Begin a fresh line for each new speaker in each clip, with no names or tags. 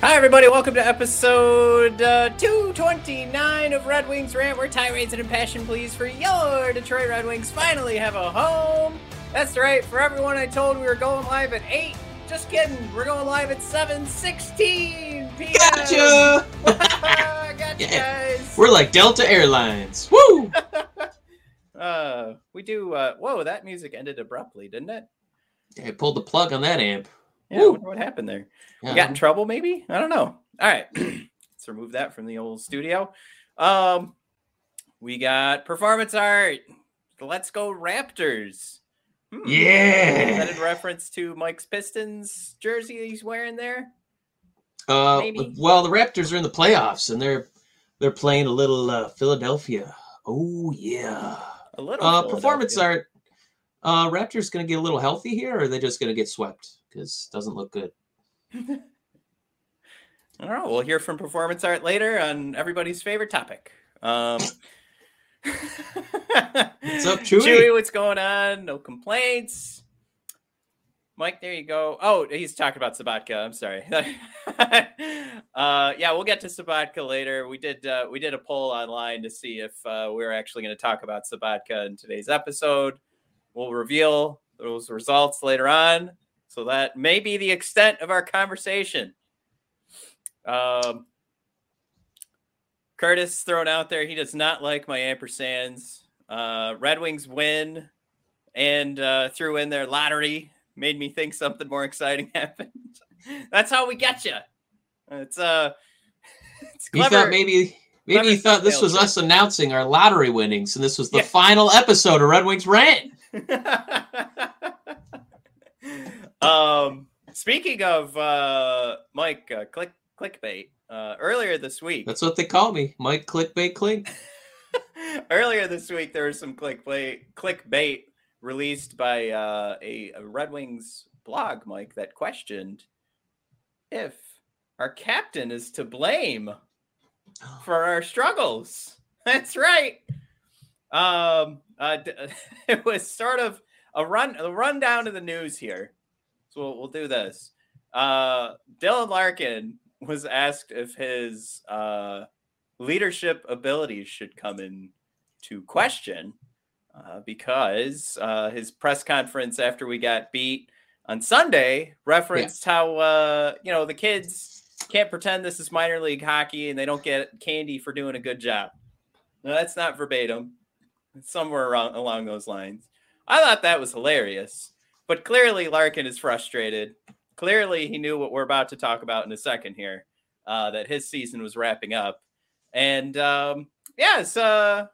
Hi, everybody. Welcome to episode uh, 229 of Red Wings Rant, where tirades and impassioned pleas for your Detroit Red Wings finally have a home. That's right. For everyone I told we were going live at 8, just kidding. We're going live at 7.16 p.m.
Gotcha!
gotcha,
Yeah.
guys.
We're like Delta Airlines. Woo!
Uh, we do, uh, whoa, that music ended abruptly, didn't it?
Yeah, I pulled the plug on that amp.
Yeah, what happened there.
Yeah.
We got in trouble, maybe? I don't know. All right. Let's remove that from the old studio. Um, we got performance art. Let's go Raptors. Hmm. Is
Yeah.
that in reference to Mike's Pistons jersey he's wearing there?
Uh,
maybe?
well, the Raptors are in the playoffs, and they're they're playing a little uh, Philadelphia. Oh yeah.
A little.
Uh, performance art. Uh, Raptors going to get a little healthy here, or are they just going to get swept? Because doesn't look good.
I don't know. We'll hear from performance art later on everybody's favorite topic. Um, what's
up, Chewy?
what's going on? No complaints. Mike, there you go. Oh, he's talking about Sabatka. I'm sorry. uh, yeah, we'll get to Sabatka later. We did uh, we did a poll online to see if uh, we are actually going to talk about Sabatka in today's episode. We'll reveal those results later on. So that may be the extent of our conversation. Um, Curtis thrown out there. He does not like my ampersands. Uh, Red Wings win and uh, threw in their lottery. Made me think something more exciting happened. That's how we get you. It's uh, it's
You thought maybe maybe
clever
you thought this was us announcing our lottery winnings, and this was the
Yeah.
final episode of Red Wings Rant.
um, speaking of uh, Mike, uh, click clickbait. Uh, earlier this week,
That's what they call me, Mike Clickbait Clink.
earlier this week there was some clickbait clickbait released by uh, a, a Red Wings blog, Mike, that questioned if our captain is to blame for our struggles. That's right. Um, uh, it was sort of a run, a rundown of the news here. So we'll, we'll do this. Uh, Dylan Larkin was asked if his uh, leadership abilities should come in to question uh, because uh, his press conference after we got beat on Sunday referenced how uh, you know the kids can't pretend this is minor league hockey and they don't get candy for doing a good job. No, that's not verbatim. It's somewhere around, along those lines. I thought that was hilarious, but clearly Larkin is frustrated. Clearly, he knew what we're about to talk about in a second here. Uh, that his season was wrapping up, and um, yeah, it's uh,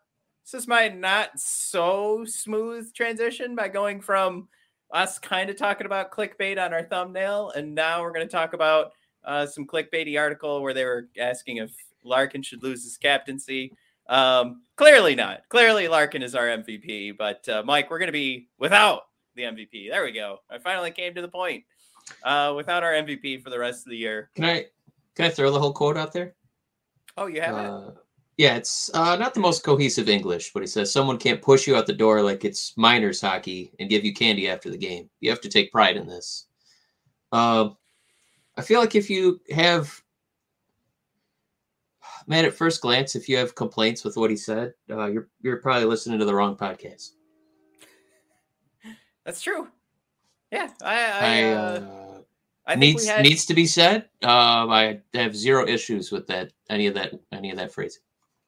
this is my not so smooth transition by going from us kind of talking about clickbait on our thumbnail, and now we're going to talk about uh, some clickbaity article where they were asking if Larkin should lose his captaincy. Um, clearly not. Clearly, Larkin is our MVP. But uh, Mike, we're going to be without the MVP. There we go. I finally came to the point. Uh, without our MVP for the rest of the year.
Can I can I throw the whole quote out there?
Oh, you have it.
Uh, yeah, it's uh, not the most cohesive English, but he says someone can't push you out the door like it's minors hockey and give you candy after the game. You have to take pride in this. Uh, I feel like if you have, man, at first glance, if you have complaints with what he said, uh, you're you're probably listening to the wrong podcast.
That's true. Yeah, I, I,
I
uh,
uh,
I
needs
had,
needs to be said. Um, I have zero issues with that. Any of that. Any of that phrase.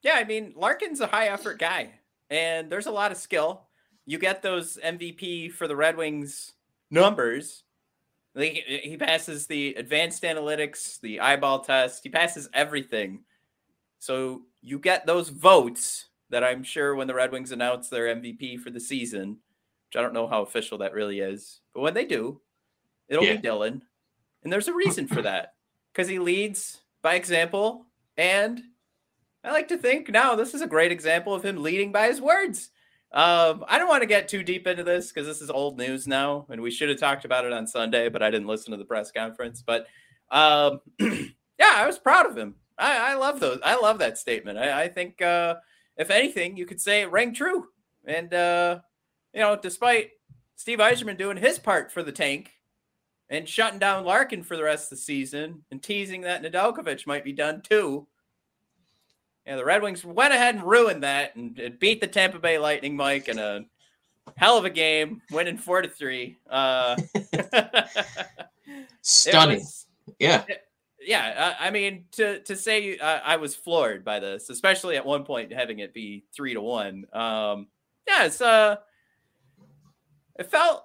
Yeah, I mean, Larkin's a high effort guy, and there's a lot of skill. You get those MVP for the Red Wings numbers. Like, he passes the advanced analytics, the eyeball test. He passes everything. So you get those votes that I'm sure when the Red Wings announce their MVP for the season, which I don't know how official that really is, but when they do, it'll
Yeah.
be Dylan. And there's a reason for that because he leads by example. And I like to think now this is a great example of him leading by his words. Um, I don't want to get too deep into this because this is old news now, and we should have talked about it on Sunday, but I didn't listen to the press conference. But um, yeah, I was proud of him. I, I love those. I love that statement. I, I think, uh, if anything, you could say it rang true. And uh, you know, despite Steve Yzerman doing his part for the tank and shutting down Larkin for the rest of the season and teasing that Nedeljkovic might be done too. Yeah, the Red Wings went ahead and ruined that and, and beat the Tampa Bay Lightning, Mike, in a hell of a game, winning four to three. Uh,
Stunning.
was-
yeah.
yeah, I, I mean to to say uh, I was floored by this, especially at one point having it be three to one. Um, yeah, it's uh, it felt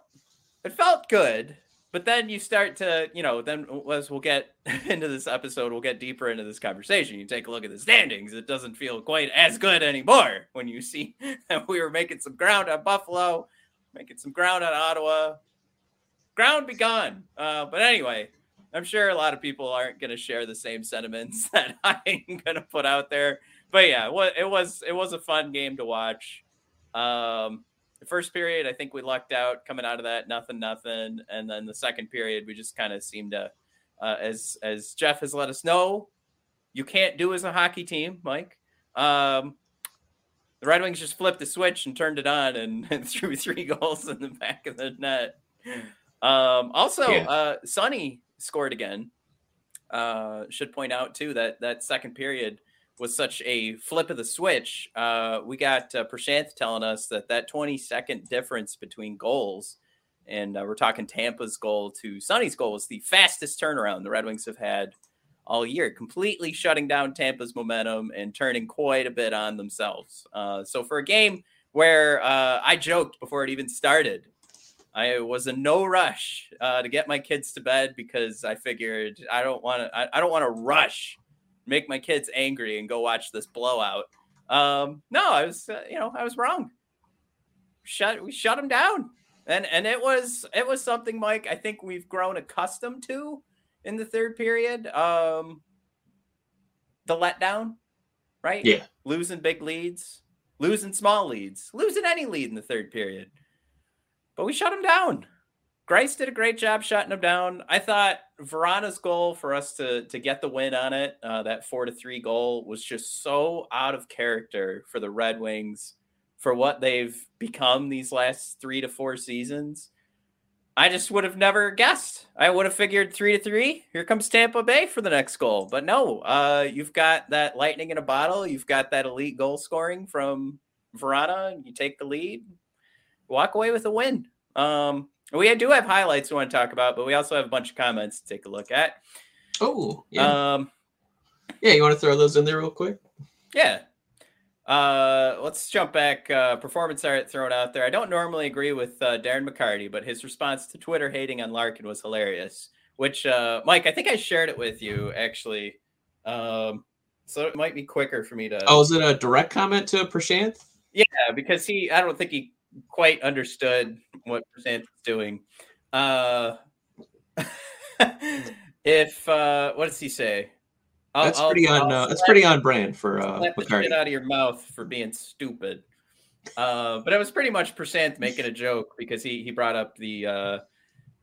it felt good, but then you start to you know then as we'll get into this episode, we'll get deeper into this conversation. You take a look at the standings; it doesn't feel quite as good anymore when you see that we were making some ground on Buffalo, making some ground on Ottawa. Ground be gone. Uh, but anyway, I'm sure a lot of people aren't going to share the same sentiments that I'm going to put out there. But yeah, it was, it was it was a fun game to watch. Um, the first period, I think we lucked out coming out of that, nothing, nothing, and then the second period, we just kind of seemed to, uh, as as Jeff has let us know, you can't do as a hockey team, Mike. Um, the Red Wings just flipped the switch and turned it on and, and threw three goals in the back of the net. Um, also,
Yeah.
uh, Sonny scored again. Uh, should point out too that that second period was such a flip of the switch. Uh, we got uh, Prashanth telling us that that 20 second difference between goals, and uh, we're talking Tampa's goal to Sonny's goal, was the fastest turnaround the Red Wings have had all year, completely shutting down Tampa's momentum and turning quite a bit on themselves. Uh, so for a game where uh, I joked before it even started, I was in no rush uh, to get my kids to bed because I figured I don't want to. I, I don't want to rush, make my kids angry, and go watch this blowout. Um, no, I was, uh, you know, I was wrong. Shut, we shut them down, and and it was it was something, Mike. I think we've grown accustomed to in the third period. Um, the letdown, right?
Yeah.
losing big leads, losing small leads, losing any lead in the third period. But we shut them down. Greiss did a great job shutting him down. I thought Vrana's goal for us to to get the win on it, uh, that four to three goal, was just so out of character for the Red Wings for what they've become these last three to four seasons. I just would have never guessed. I would have figured three to three. Here comes Tampa Bay for the next goal. But no, uh, you've got that lightning in a bottle. You've got that elite goal scoring from Vrana. You take the lead, walk away with a win. Um, we do have highlights we want to talk about, but we also have a bunch of comments to take a look at.
Oh, yeah.
Um,
yeah, you want to throw those in there real quick?
Yeah. Uh, let's jump back. Uh, performance art thrown out there. I don't normally agree with uh, Darren McCarty, but his response to Twitter hating on Larkin was hilarious. Which, uh, Mike, I think I shared it with you actually. Um, so it might be quicker for me to.
Oh, is it a direct comment to Prashanth?
Yeah, because he, I don't think he quite understood what Prashanth was doing. Uh, if uh, what does he say? I'll-
That's
I'll-
pretty on.
I'll
Uh, that's pretty on brand for uh,
shit out of your mouth for being stupid. Uh, but it was pretty much Percent making a joke because he he brought up the uh,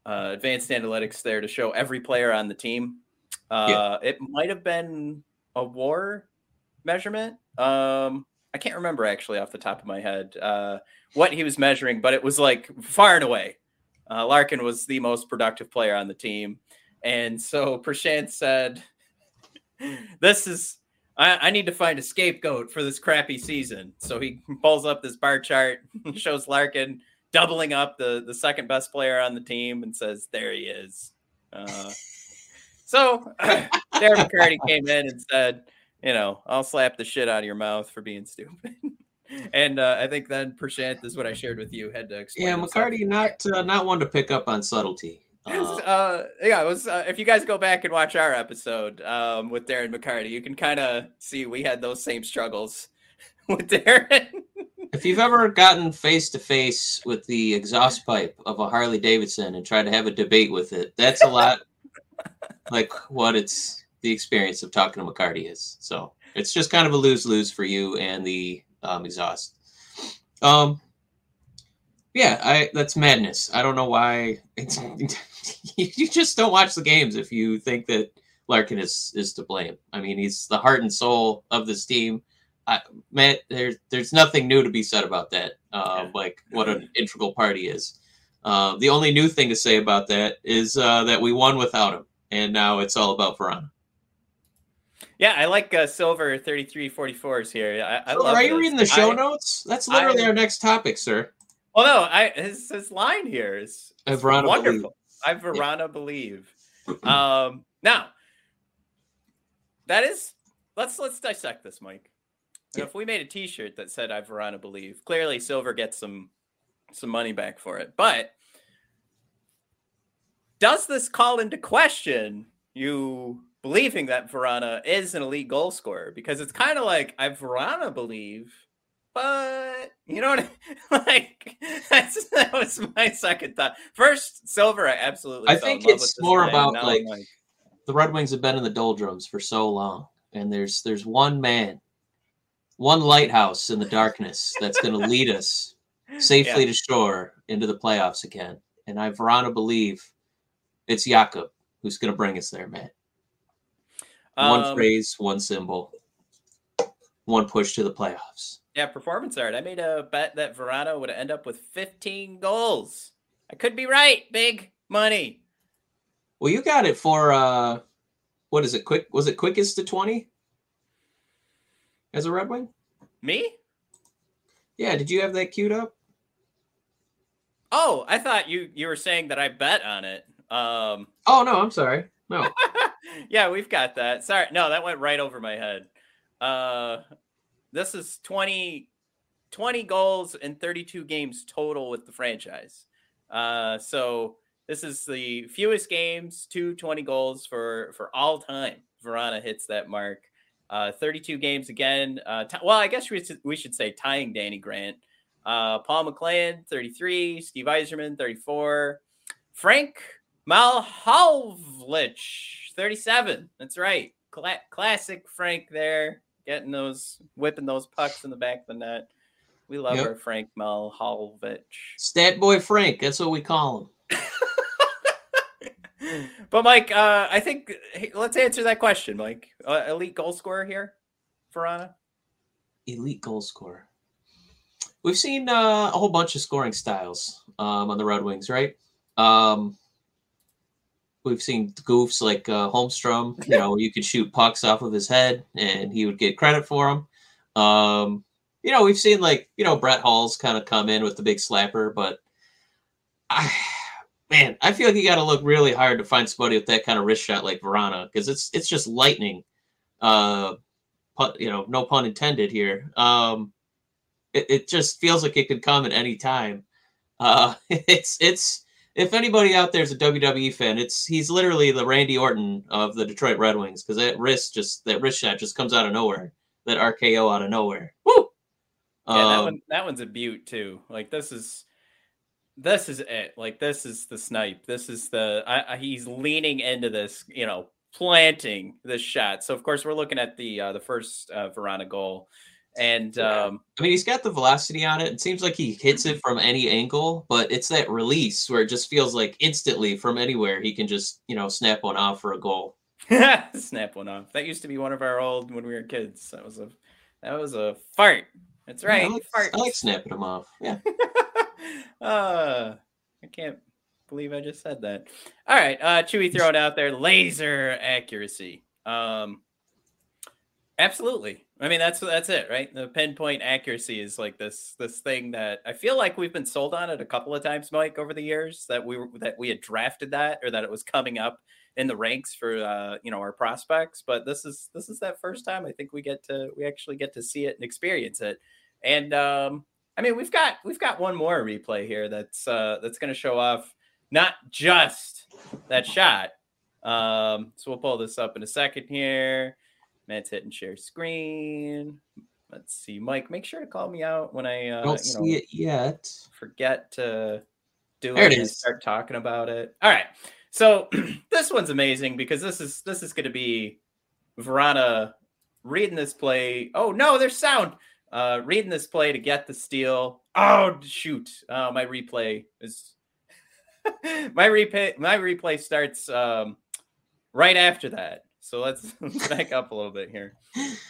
uh, advanced analytics there to show every player on the team. Uh, It might have been a war measurement. Um, I can't remember actually off the top of my head uh, what he was measuring, but it was like far and away. Uh, Larkin was the most productive player on the team. And so Prashant said, This is, I, I need to find a scapegoat for this crappy season. So he pulls up this bar chart, shows Larkin doubling up the, the second best player on the team, and says, There he is. Uh, so Darren McCarty came in and said, you know, I'll slap the shit out of your mouth for being stupid. and uh, I think then Prashant is what I shared with you had to explain.
Yeah. McCarty not uh, not one to pick up on subtlety. Uh,
Uh, yeah, it was. Uh, if you guys go back and watch our episode um, with Darren McCarty, you can kind of see we had those same struggles with Darren.
if you've ever gotten face to face with the exhaust pipe of a Harley Davidson and tried to have a debate with it, that's a lot like what it's the experience of talking to McCarty is. So it's just kind of a lose lose for you and the um, exhaust. Um, yeah, I that's madness. I don't know why it's you just don't watch the games if you think that Larkin is is to blame. I mean, he's the heart and soul of this team. I, Matt, there's there's nothing new to be said about that. Uh,
Yeah.
Like what an integral party is. Uh, the only new thing to say about that is uh, that we won without him, and now it's all about Vrana.
Yeah, I like uh, Silver thirty three forty fours here. I, I
So
love
are you
this.
reading the show
I-
notes? That's literally
I-
our next topic, sir.
Well, no, I his his line here is, is wonderful.
believe.
I Vrana believe. Um, now that is let's let's dissect this, Mike.
Yeah.
If we made a T-shirt that said "I Vrana believe," clearly Silver gets some some money back for it. But does this call into question you believing that Vrana is an elite goal scorer? Because it's kind of like I Vrana believe, but you know what? I, like that's, that was my second thought. First, Silver, I absolutely.
I think it's more
today,
about,
I'm
like, the Red Wings have been in the doldrums for so long, and there's there's one man, one lighthouse in the darkness that's going to lead us safely to shore into the playoffs again. And I Vrana believe it's Jakub who's going to bring us there, man. One
Um,
phrase, one symbol, one push to the playoffs.
Yeah, performance art. I made a bet that Vrana would end up with 15 goals. I could be right. Big money.
Well, you got it for uh, what is it? Quick was it quickest to twenty as a Red Wing?
Me?
Yeah. Did you have that queued up?
Oh, I thought you you were saying that I bet on it. Um
Oh no, I'm sorry. No.
yeah, we've got that. Sorry. No, that went right over my head. Uh this is 20 20 goals in 32 games total with the franchise. Uh so this is the fewest games to 20 goals for for all time. Vrana hits that mark. Uh 32 games again. Uh ti- well, I guess we should, we should say tying Danny Grant. Uh Paul MacLean 33, Steve Yzerman 34, Frank Mahovlich, 37. That's right. Cla- classic Frank there, getting those, whipping those pucks in the back of the net. We love
Yep.
our Frank Mahovlich.
Stat boy Frank, that's what we call him.
but Mike, uh, I think hey, let's answer that question, Mike. Uh, elite goal scorer here, Vrana.
Elite goal scorer. We've seen uh, a whole bunch of scoring styles um, on the Red Wings, right? Um, we've seen goofs like uh, Holmstrom, you know, where you could shoot pucks off of his head and he would get credit for them. Um, you know, we've seen like, you know, Brett Hull's kind of come in with the big slapper, but I, man, I feel like you got to look really hard to find somebody with that kind of wrist shot like Vrana because it's it's just lightning. Uh, pun, you know, no pun intended here. Um, it, it just feels like it could come at any time. Uh, it's it's if anybody out there is a WWE fan, it's he's literally the Randy Orton of the Detroit Red Wings because that wrist just that wrist shot just comes out of nowhere, that RKO out of nowhere. Woo!
Yeah, that
Um,
one that one's a beaut too. Like this is this is it. Like this is the snipe. This is the I, I, he's leaning into this, you know, planting this shot. So of course we're looking at the uh, the first uh, Vrana goal, and um,
I mean, he's got the velocity on it. It seems like he hits it from any angle, but it's that release where it just feels like instantly from anywhere he can just you know snap one off for a goal.
snap one off. That used to be one of our old when we were kids. That was a that was a fart. That's
Yeah,
right.
I like,
fart.
I like snapping them off. Yeah.
uh, I can't believe I just said that. All right, uh, Chewy throwing out there laser accuracy. Um, Absolutely. I mean, that's that's it, right? The pinpoint accuracy is like this this thing that I feel like we've been sold on it a couple of times, Mike, over the years that we were that we had drafted that or that it was coming up in the ranks for uh, you know our prospects. But this is this is that first time I think we get to we actually get to see it and experience it. And um, I mean, we've got we've got one more replay here that's uh, that's going to show off not just that shot. Um, so we'll pull this up in a second here. Matt's hitting share screen. Let's see, Mike. Make sure to call me out when I uh,
Don't
you know,
see it yet.
forget to do
There
it,
it
and start talking about it. All right. So this one's amazing because this is this is going to be Vrana reading this play. Oh no, there's sound. Uh, reading this play to get the steal. Oh shoot! Uh, my replay is my replay. My replay starts um, right after that. So let's, back up a little bit here.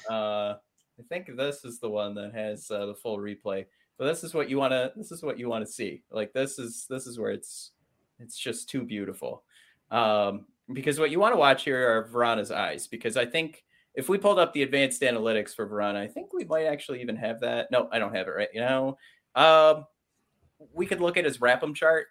Uh, I think this is the one that has uh, the full replay. So this is what you want to. This is what you want to see. Like this is this is where it's it's just too beautiful. Um, because what you want to watch here are Vrana's eyes. Because I think if we pulled up the advanced analytics for Vrana, I think we might actually even have that. No, I don't have it right. You know, um, we could look at his RAPM chart,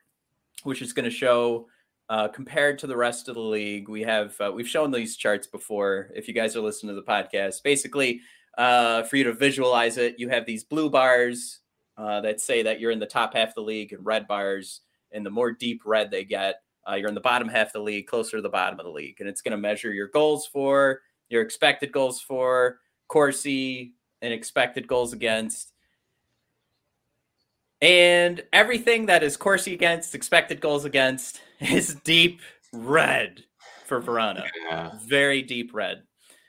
which is going to show uh, compared to the rest of the league. We have uh, we've shown these charts before. If you guys are listening to the podcast, basically uh, for you to visualize it, you have these blue bars uh, that say that you're in the top half of the league, and red bars, and the more deep red they get, uh, you're in the bottom half of the league, closer to the bottom of the league, and it's going to measure your goals for, your expected goals for, Corsi, and expected goals against. And everything that is Corsi against, expected goals against, is deep red for Vrana.
Yeah,
Very deep red.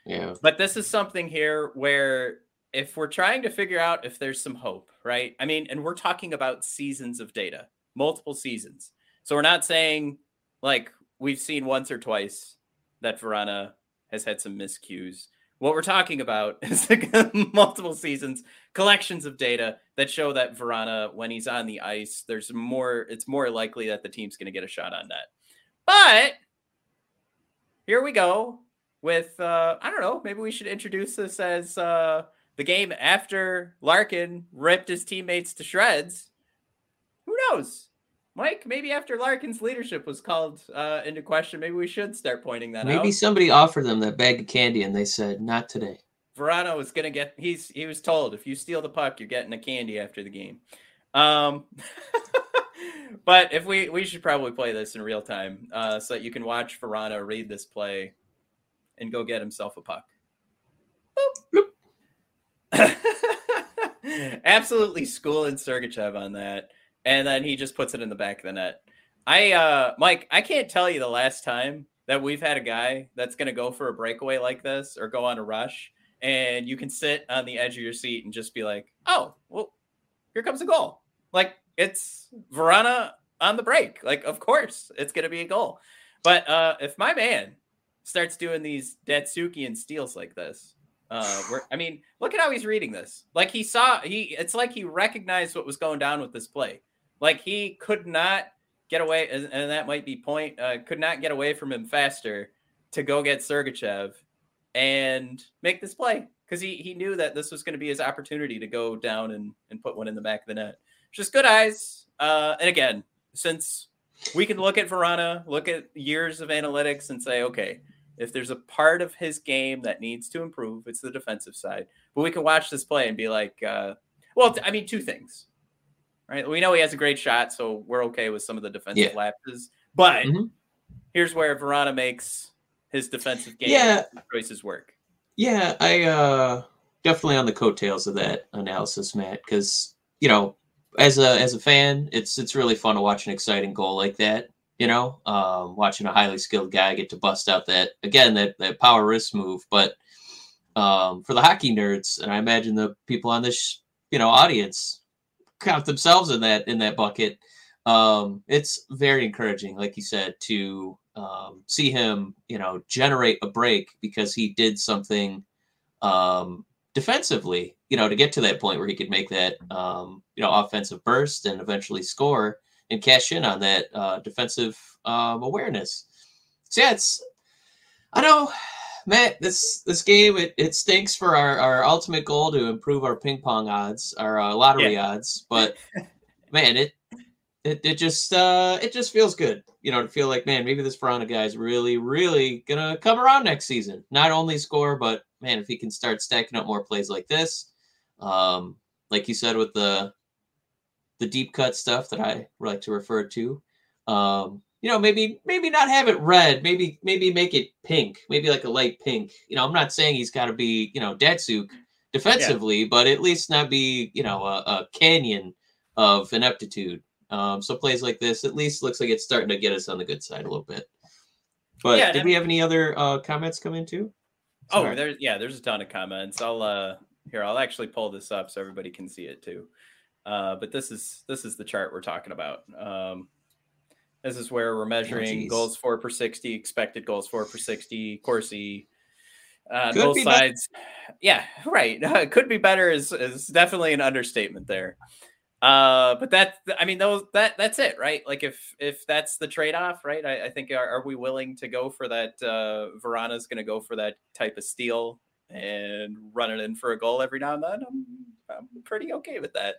yeah.
But this is something here where if we're trying to figure out if there's some hope, right? I mean, and we're talking about seasons of data, multiple seasons. So we're not saying like we've seen once or twice that Vrana has had some miscues. What we're talking about is multiple seasons, collections of data that show that Vrana, when he's on the ice, there's more, it's more likely that the team's going to get a shot on net. But here we go with uh I don't know, maybe we should introduce this as uh the game after Larkin ripped his teammates to shreds. Who knows? Mike, maybe after Larkin's leadership was called uh into question, maybe we should start pointing that
Maybe
out.
Maybe somebody offered them that bag of candy and they said, "Not today."
Vrana was gonna get he's he was told if you steal the puck, you're getting a candy after the game. Um but if we we should probably play this in real time uh so that you can watch Vrana read this play and go get himself a puck. Absolutely school schooling Sergachev on that. And then he just puts it in the back of the net. I uh Mike, I can't tell you the last time that we've had a guy that's gonna go for a breakaway like this or go on a rush, and you can sit on the edge of your seat and just be like, Oh, well, here comes a goal. Like it's Vrana on the break. Like, of course, it's gonna be a goal. But uh if my man starts doing these Datsyukian steals like this, uh, I mean, look at how he's reading this. Like he saw he, it's like he recognized what was going down with this play. Like he could not get away, and, that might be point. Uh, could not get away from him faster to go get Sergachev and make this play because he he knew that this was going to be his opportunity to go down and and put one in the back of the net. Just good eyes. Uh, and again, since we can look at Vrana, look at years of analytics, and say, okay, if there's a part of his game that needs to improve, it's the defensive side. But we can watch this play and be like, uh, well, I mean, two things, right? We know he has a great shot, so we're okay with some of the defensive
Yeah.
lapses. But
Mhm.
here's where Vrana makes his defensive game
Yeah.
choices work.
Yeah, I uh definitely on the coattails of that analysis, Matt, because you know, as a as a fan, it's it's really fun to watch an exciting goal like that. You know, um, watching a highly skilled guy get to bust out that again that that power wrist move. But um, for the hockey nerds, and I imagine the people on this you know audience count themselves in that in that bucket. Um, it's very encouraging, like you said, to um, see him, you know, generate a break because he did something um, defensively, you know, to get to that point where he could make that, um, you know, offensive burst and eventually score and cash in on that uh, defensive um, awareness. So yeah, it's, I know Matt, this this game it, it stinks for our, our ultimate goal to improve our ping pong odds, our uh, lottery yeah. odds. But man, it it it just uh it just feels good, you know, to feel like man, maybe this Vrana guy is really really gonna come around next season. Not only score, but man, if he can start stacking up more plays like this, um, like you said with the the deep cut stuff that I like to refer to, um, you know, maybe maybe not have it red, maybe maybe make it pink, maybe like a light pink. You know, I'm not saying he's got to be you know Datsyuk defensively, yeah. but at least not be you know a, a canyon of ineptitude. Um, so plays like this at least looks like it's starting to get us on the good side a little bit. But yeah, did we have any other uh, comments come in too?
Oh, there's yeah, there's a ton of comments. I'll uh here, I'll actually pull this up so everybody can see it too. Uh, but this is this is the chart we're talking about. Um, this is where we're oh, measuring oh, goals for per 60, expected goals for per 60, Corsi. Uh, both sides. Better. Yeah, right. It could be better is, is definitely an understatement there. Uh, but that I mean those that that's it, right? Like if if that's the trade off, right? I, I think are, are, we willing to go for that? Uh, Vrana's going to go for that type of steal and run it in for a goal every now and then. I'm I'm pretty okay with that.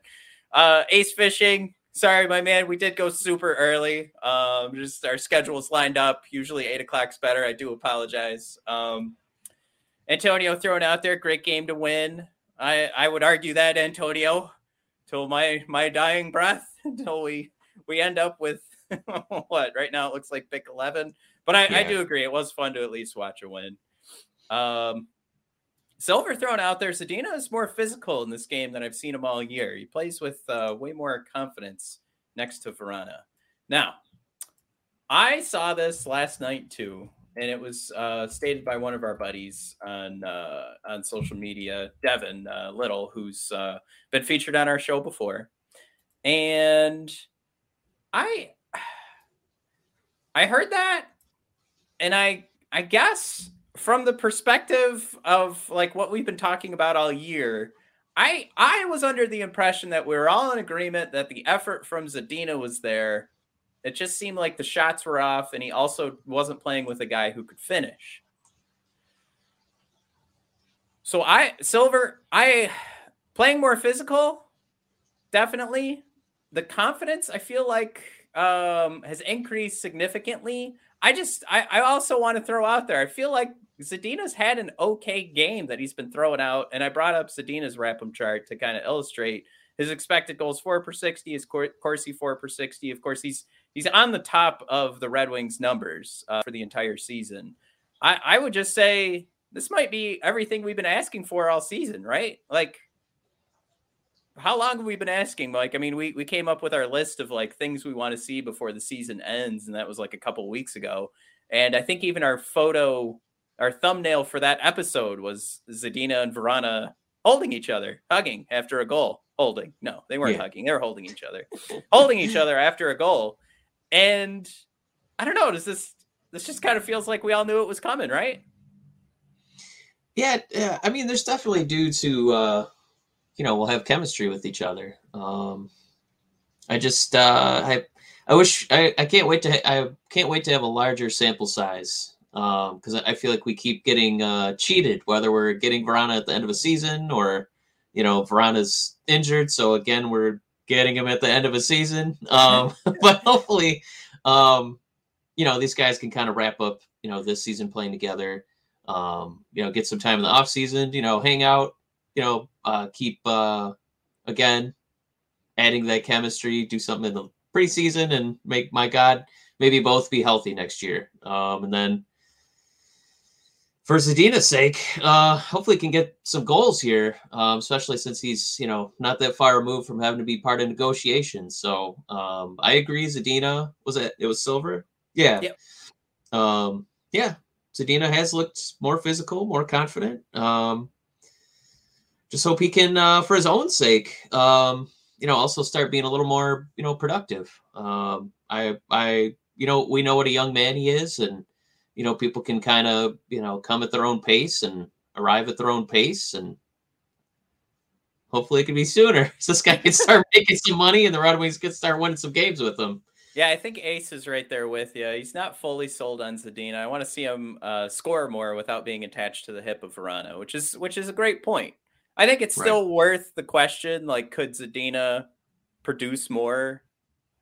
Uh, ace fishing. Sorry, my man. We did go super early. Um, just our schedules lined up. Usually eight o'clock's better. I do apologize. Um, Antonio thrown out there. Great game to win. I I would argue that Antonio till my my dying breath until we we end up with what right now it looks like pick 11 but I, yeah. I do agree it was fun to at least watch a win um silver thrown out there Zadina is more physical in this game than i've seen him all year. He plays with uh, way more confidence next to Vrana now i saw this last night too and it was uh, stated by one of our buddies on uh, on social media, Devin uh, Little, who's uh, been featured on our show before, and I I heard that, and I I guess from the perspective of like what we've been talking about all year. I I was under the impression that we were all in agreement that the effort from Zadina was there it just seemed like the shots were off, and he also wasn't playing with a guy who could finish. So I Silver, I playing more physical, definitely. The confidence I feel like um, has increased significantly. I just I, I also want to throw out there. I feel like Zadina's had an okay game that he's been throwing out, and I brought up Zadina's RAPM chart to kind of illustrate his expected goals for per sixty, his Corsi for per sixty. Of course, he's he's on the top of the Red Wings numbers uh, for the entire season. I, I would just say this might be everything we've been asking for all season, right? Like, how long have we been asking? Like, I mean, we we came up with our list of like things we want to see before the season ends, and that was like a couple weeks ago. And I think even our photo, our thumbnail for that episode was Zadina and Vrana holding each other, hugging after a goal. Holding. No, they weren't yeah. hugging. They were holding each other. holding each other after a goal. And I don't know, does this this just kind of feels like we all knew it was coming, right?
Yeah, yeah. I mean, there's definitely due to uh you know we'll have chemistry with each other. Um I just uh I I wish I, I can't wait to I can't wait to have a larger sample size because um, I feel like we keep getting uh, cheated, whether we're getting Vrana at the end of a season or you know Vrana's injured, so again we're getting him at the end of a season. Um, but hopefully, um, you know, these guys can kind of wrap up, you know, this season playing together. Um, you know, get some time in the off season, you know, hang out, you know, uh, keep uh, again adding that chemistry, do something in the preseason, and make my God maybe both be healthy next year. Um, and then for Zadina's sake, uh, hopefully can get some goals here, um, especially since he's you know not that far removed from having to be part of negotiations. So um, I agree. Zadina was it? It was Silver. Yeah. Yep. Um, yeah. Zadina has looked more physical, more confident. Um, just hope he can, uh, for his own sake, um, you know, also start being a little more, you know, productive. Um, I, I, you know, we know what a young man he is, and you know, people can kind of, you know, come at their own pace and arrive at their own pace and hopefully it can be sooner. So this guy can start making some money and the Red Wings can start winning some games with him.
Yeah, I think Ace is right there with you. He's not fully sold on Zadina. I want to see him uh, score more without being attached to the hip of Vrana, which is which is a great point. I think it's still right. worth the question. Like, could Zadina produce more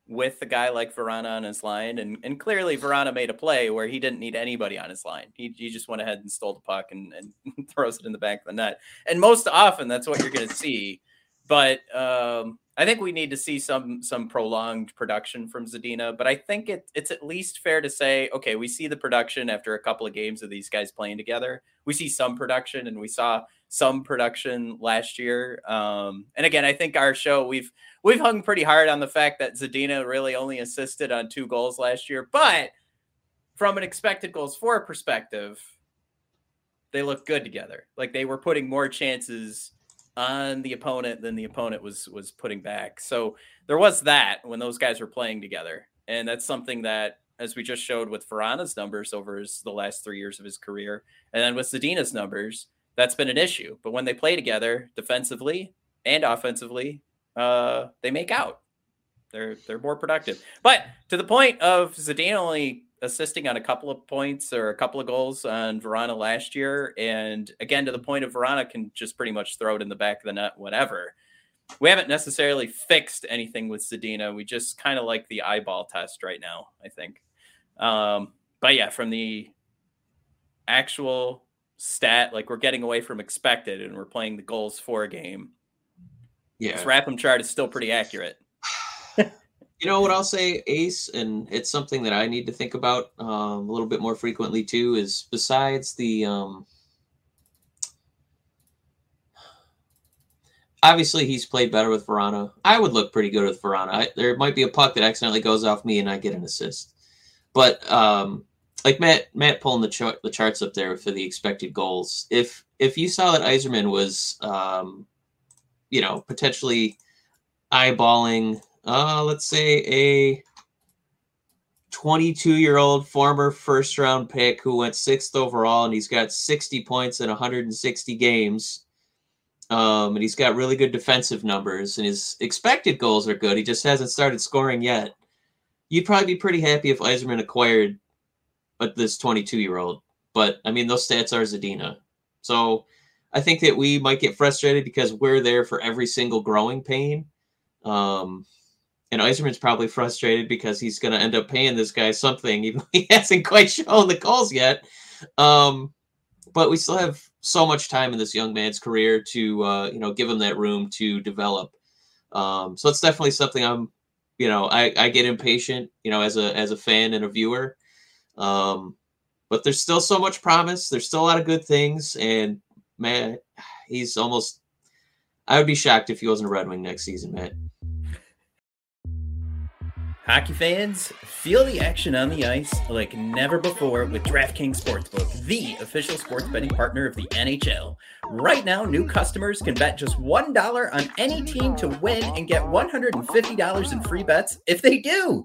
with a guy like Vrana on his line? And and clearly Vrana made a play where he didn't need anybody on his line. He, he just went ahead and stole the puck and, and throws it in the back of the net. And most often that's what you're gonna see. But um, I think we need to see some some prolonged production from Zadina, but I think it, it's at least fair to say, okay, we see the production after a couple of games of these guys playing together. We see some production, and we saw some production last year. Um, and again, I think our show we've we've hung pretty hard on the fact that Zadina really only assisted on two goals last year, but from an expected goals for perspective, they look good together. Like they were putting more chances on the opponent than the opponent was was putting back. So there was that when those guys were playing together, and that's something that, as we just showed with Vrana's numbers over his, the last three years of his career, and then with Zadina's numbers, that's been an issue. But when they play together, defensively and offensively, uh, they make out. They're they're more productive. But to the point of Zadina only assisting on a couple of points or a couple of goals on Vrana last year. And again, to the point of Vrana can just pretty much throw it in the back of the net, whatever. We haven't necessarily fixed anything with Zadina. We just kind of like the eyeball test right now, I think. Um, but yeah, from the actual stat, like we're getting away from expected and we're playing the goals for a game. Yeah. This RAPM chart is still pretty accurate.
You know what I'll say, Ace, and it's something that I need to think about um, a little bit more frequently too. Is besides the um, obviously he's played better with Vrana. I would look pretty good with Vrana. I, there might be a puck that accidentally goes off me and I get an assist, but um, like Matt Matt pulling the chart the charts up there for the expected goals. If if you saw that Yzerman was um, you know potentially eyeballing uh, let's say a 22 year old former first round pick who went sixth overall and he's got 60 points in 160 games. Um, and he's got really good defensive numbers and his expected goals are good. He just hasn't started scoring yet. You'd probably be pretty happy if Yzerman acquired this 22 year old. But I mean, those stats are Zadina. So I think that we might get frustrated because we're there for every single growing pain. Um, and Yzerman's probably frustrated because he's going to end up paying this guy something, even though he hasn't quite shown the calls yet. Um, but we still have so much time in this young man's career to, uh, you know, give him that room to develop. Um, so it's definitely something I'm, you know, I, I get impatient, you know, as a as a fan and a viewer. Um, but there's still so much promise. There's still a lot of good things, and man, he's almost. I would be shocked if he wasn't a Red Wing next season, man.
Hockey fans, feel the action on the ice like never before with DraftKings Sportsbook, the official sports betting partner of the NHL. Right now, new customers can bet just $1 on any team to win and get $150 in free bets if they do.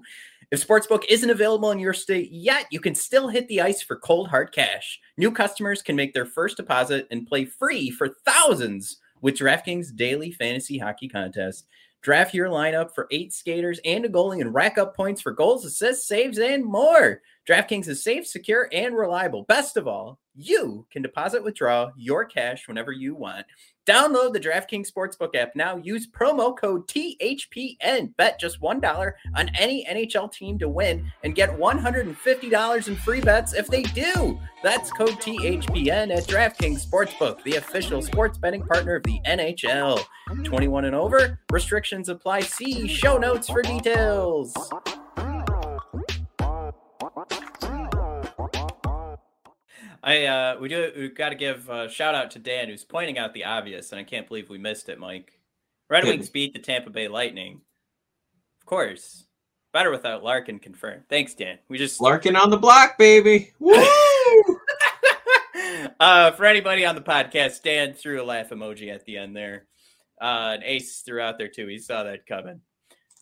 If Sportsbook isn't available in your state yet, you can still hit the ice for cold hard cash. New customers can make their first deposit and play free for thousands with DraftKings Daily Fantasy Hockey Contest. Draft your lineup for eight skaters and a goalie and rack up points for goals, assists, saves, and more. DraftKings is safe, secure, and reliable. Best of all, you can deposit, withdraw your cash whenever you want. Download the DraftKings Sportsbook app now. Use promo code THPN. Bet just $1 on any NHL team to win and get $150 in free bets if they do. That's code THPN at DraftKings Sportsbook, the official sports betting partner of the NHL. 21 and over, restrictions apply. See show notes for details. I uh, we do we got to give a shout out to Dan who's pointing out the obvious, and I can't believe we missed it, Mike. Red Wings beat the Tampa Bay Lightning, of course. Better without Larkin confirmed. Thanks, Dan. We just
Larkin on the block, baby. Woo!
uh, for anybody on the podcast, Dan threw a laugh emoji at the end there. Uh, and Ace threw out there too. He saw that coming.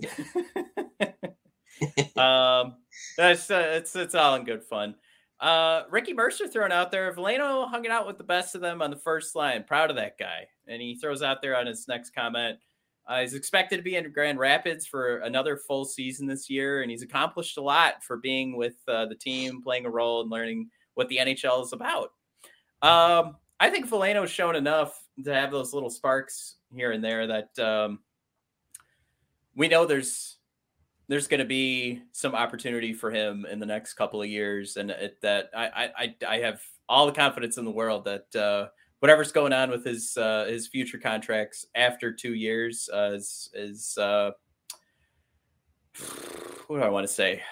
um, that's uh, it's it's all in good fun. Uh, Ricky Mercer thrown out there. Veleno hung it out with the best of them on the first line. Proud of that guy. And he throws out there on his next comment Uh, he's expected to be in Grand Rapids for another full season this year, and he's accomplished a lot for being with uh, the team, playing a role, and learning what the NHL is about. Um, I think Veleno's shown enough to have those little sparks here and there that um, we know there's there's going to be some opportunity for him in the next couple of years, and it, that I, I I have all the confidence in the world that uh, whatever's going on with his uh, his future contracts after two years uh, is is uh, what do I want to say?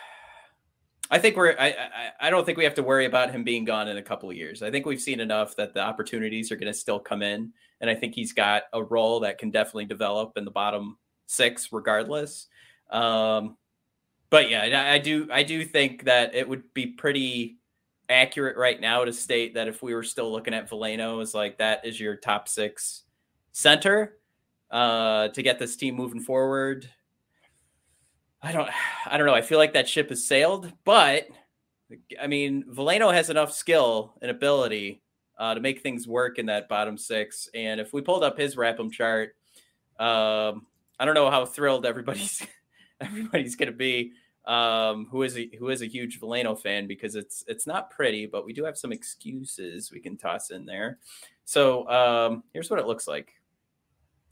I think we're. I, I, I don't think we have to worry about him being gone in a couple of years. I think we've seen enough that the opportunities are going to still come in, and I think he's got a role that can definitely develop in the bottom six, regardless. Um, but yeah, I, do. I do think that it would be pretty accurate right now to state that if we were still looking at Veleno as like that is your top six center uh, to get this team moving forward. I don't I don't know. I feel like that ship has sailed, but I mean, Veleno has enough skill and ability uh, to make things work in that bottom six. And if we pulled up his RAPM chart, um, I don't know how thrilled everybody's everybody's going to be um, who is a, who is a huge Veleno fan because it's it's not pretty, but we do have some excuses we can toss in there. So um, here's what it looks like.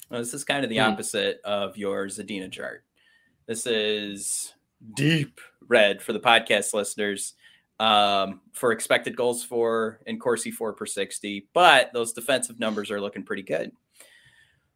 This is kind of the mm. opposite of your Zadina chart. This is deep red for the podcast listeners um, for expected goals for and Corsi for per 60, but those defensive numbers are looking pretty good.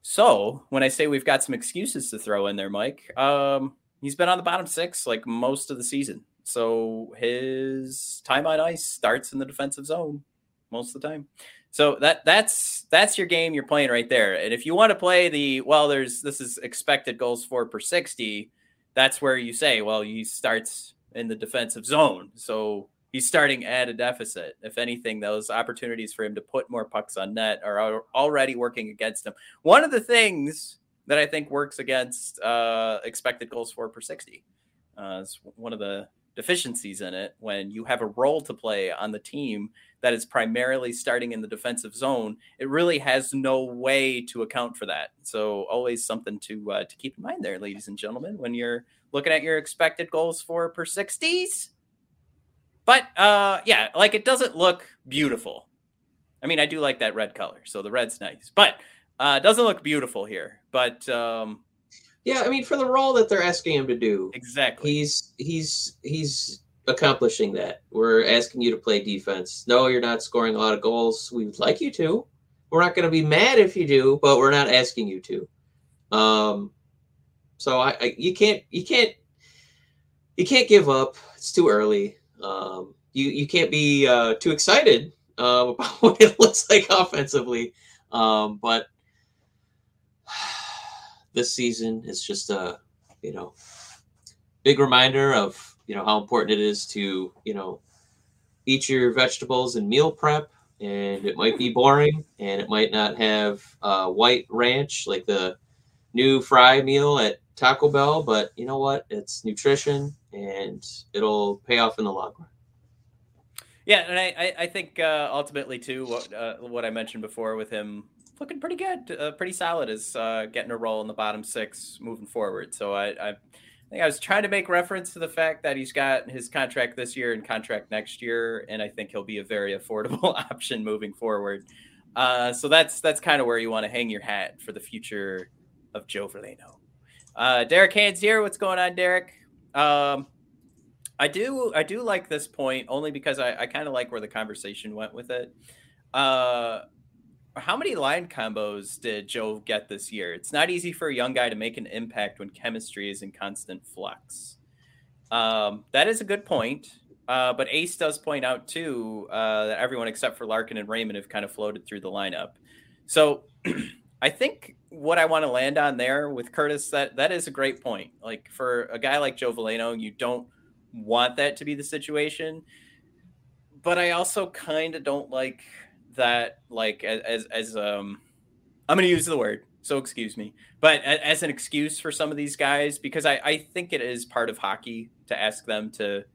So when I say we've got some excuses to throw in there, Mike, um, he's been on the bottom six like most of the season. So his time on ice starts in the defensive zone most of the time. So that that's that's your game you're playing right there. And if you want to play the well, there's this is expected goals for per 60 that's where you say, well, he starts in the defensive zone. So he's starting at a deficit. If anything, those opportunities for him to put more pucks on net are already working against him. One of the things that I think works against uh, expected goals for per 60 uh, is one of the deficiencies in it when you have a role to play on the team that is primarily starting in the defensive zone it really has no way to account for that. So always something to uh, to keep in mind there ladies and gentlemen when you're looking at your expected goals for per 60s but uh yeah like it doesn't look beautiful. I mean i do like that red color so the red's nice. But uh doesn't look beautiful here but um
yeah, I mean, for the role that they're asking him to do,
exactly.
He's he's he's accomplishing that. We're asking you to play defense. No, you're not scoring a lot of goals. We would like you to. We're not going to be mad if you do, but we're not asking you to. Um, so I, I you can't you can't you can't give up. It's too early. Um, you you can't be uh, too excited uh, about what it looks like offensively. Um, but this season is just a you know big reminder of you know how important it is to you know eat your vegetables and meal prep. And it might be boring and it might not have uh, white ranch like the new fry meal at taco bell but you know what? It's nutrition and it'll pay off in the long run.
Yeah and i i think uh, ultimately too what uh, what i mentioned before with him looking pretty good, uh, pretty solid. Is uh, getting a role in the bottom six moving forward. So I, I, I think I was trying to make reference to the fact that he's got his contract this year and contract next year, and I think he'll be a very affordable option moving forward. Uh, so that's that's kind of where you want to hang your hat for the future of Joe Veleno. Uh, Derek Hands here. What's going on, Derek? Um, I do I do like this point only because I, I kind of like where the conversation went with it. Uh, how many line combos did Joe get this year? It's not easy for a young guy to make an impact when chemistry is in constant flux. Um, that is a good point. Uh, but Ace does point out too uh, that everyone except for Larkin and Raymond have kind of floated through the lineup. So I think what I want to land on there with Curtis that that is a great point. Like for a guy like Joe Veleno, you don't want that to be the situation. But I also kind of don't like that like as as um I'm going to use the word, so excuse me, but as an excuse for some of these guys because I I think it is part of hockey to ask them to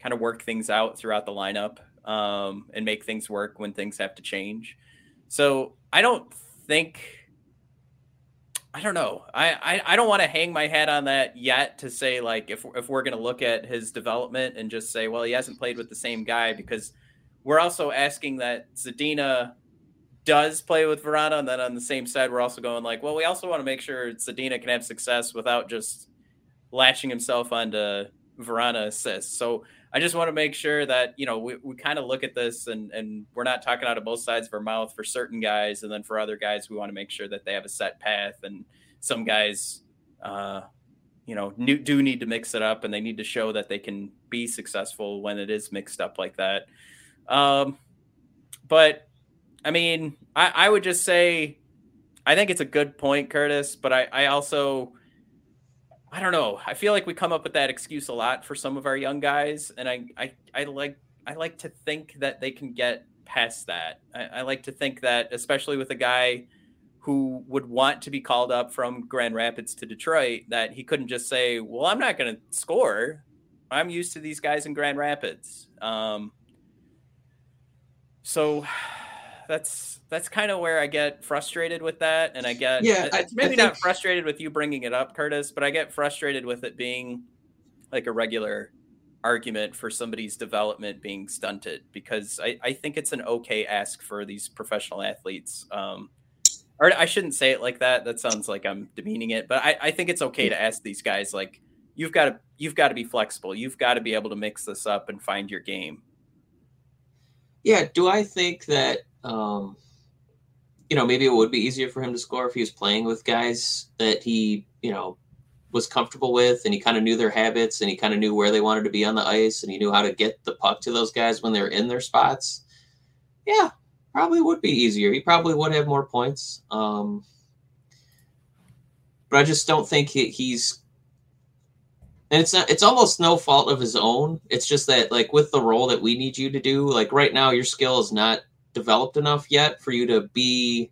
kind of work things out throughout the lineup um, and make things work when things have to change. So I don't think I don't know. I I, I don't want to hang my hat on that yet to say like if if we're going to look at his development and just say well he hasn't played with the same guy because we're also asking that Zadina does play with Vrana, and then on the same side we're also going like well we also want to make sure Zadina can have success without just lashing himself onto Vrana assists. So I just want to make sure that you know we, we kind of look at this and and we're not talking out of both sides of our mouth for certain guys, and then for other guys we want to make sure that they have a set path, and some guys, uh, you know, do need to mix it up, and they need to show that they can be successful when it is mixed up like that. Um, but I mean, I, I would just say I think it's a good point, Curtis, but I, I also I don't know. I feel like we come up with that excuse a lot for some of our young guys, and I I, I like I like to think that they can get past that. I, I like to think that, especially with a guy who would want to be called up from Grand Rapids to Detroit, that he couldn't just say, "Well, I'm not going to score. I'm used to these guys in Grand Rapids." Um, so that's that's kind of where I get frustrated with that, and I get
yeah,
it's maybe think... not frustrated with you bringing it up, Curtis, but I get frustrated with it being like a regular argument for somebody's development being stunted because I, I think it's an okay ask for these professional athletes. Um, or I shouldn't say it like that. That sounds like I'm demeaning it, but I, I think it's okay to ask these guys like you've got to you've got to be flexible. You've got to be able to mix this up and find your game.
Yeah, do I think that um, you know, maybe it would be easier for him to score if he was playing with guys that he, you know, was comfortable with and he kind of knew their habits and he kind of knew where they wanted to be on the ice and he knew how to get the puck to those guys when they're in their spots. Yeah, probably would be easier. He probably would have more points. Um, but I just don't think he, he's and it's not it's almost no fault of his own. It's just that like with the role that we need you to do, like right now your skill is not developed enough yet for you to be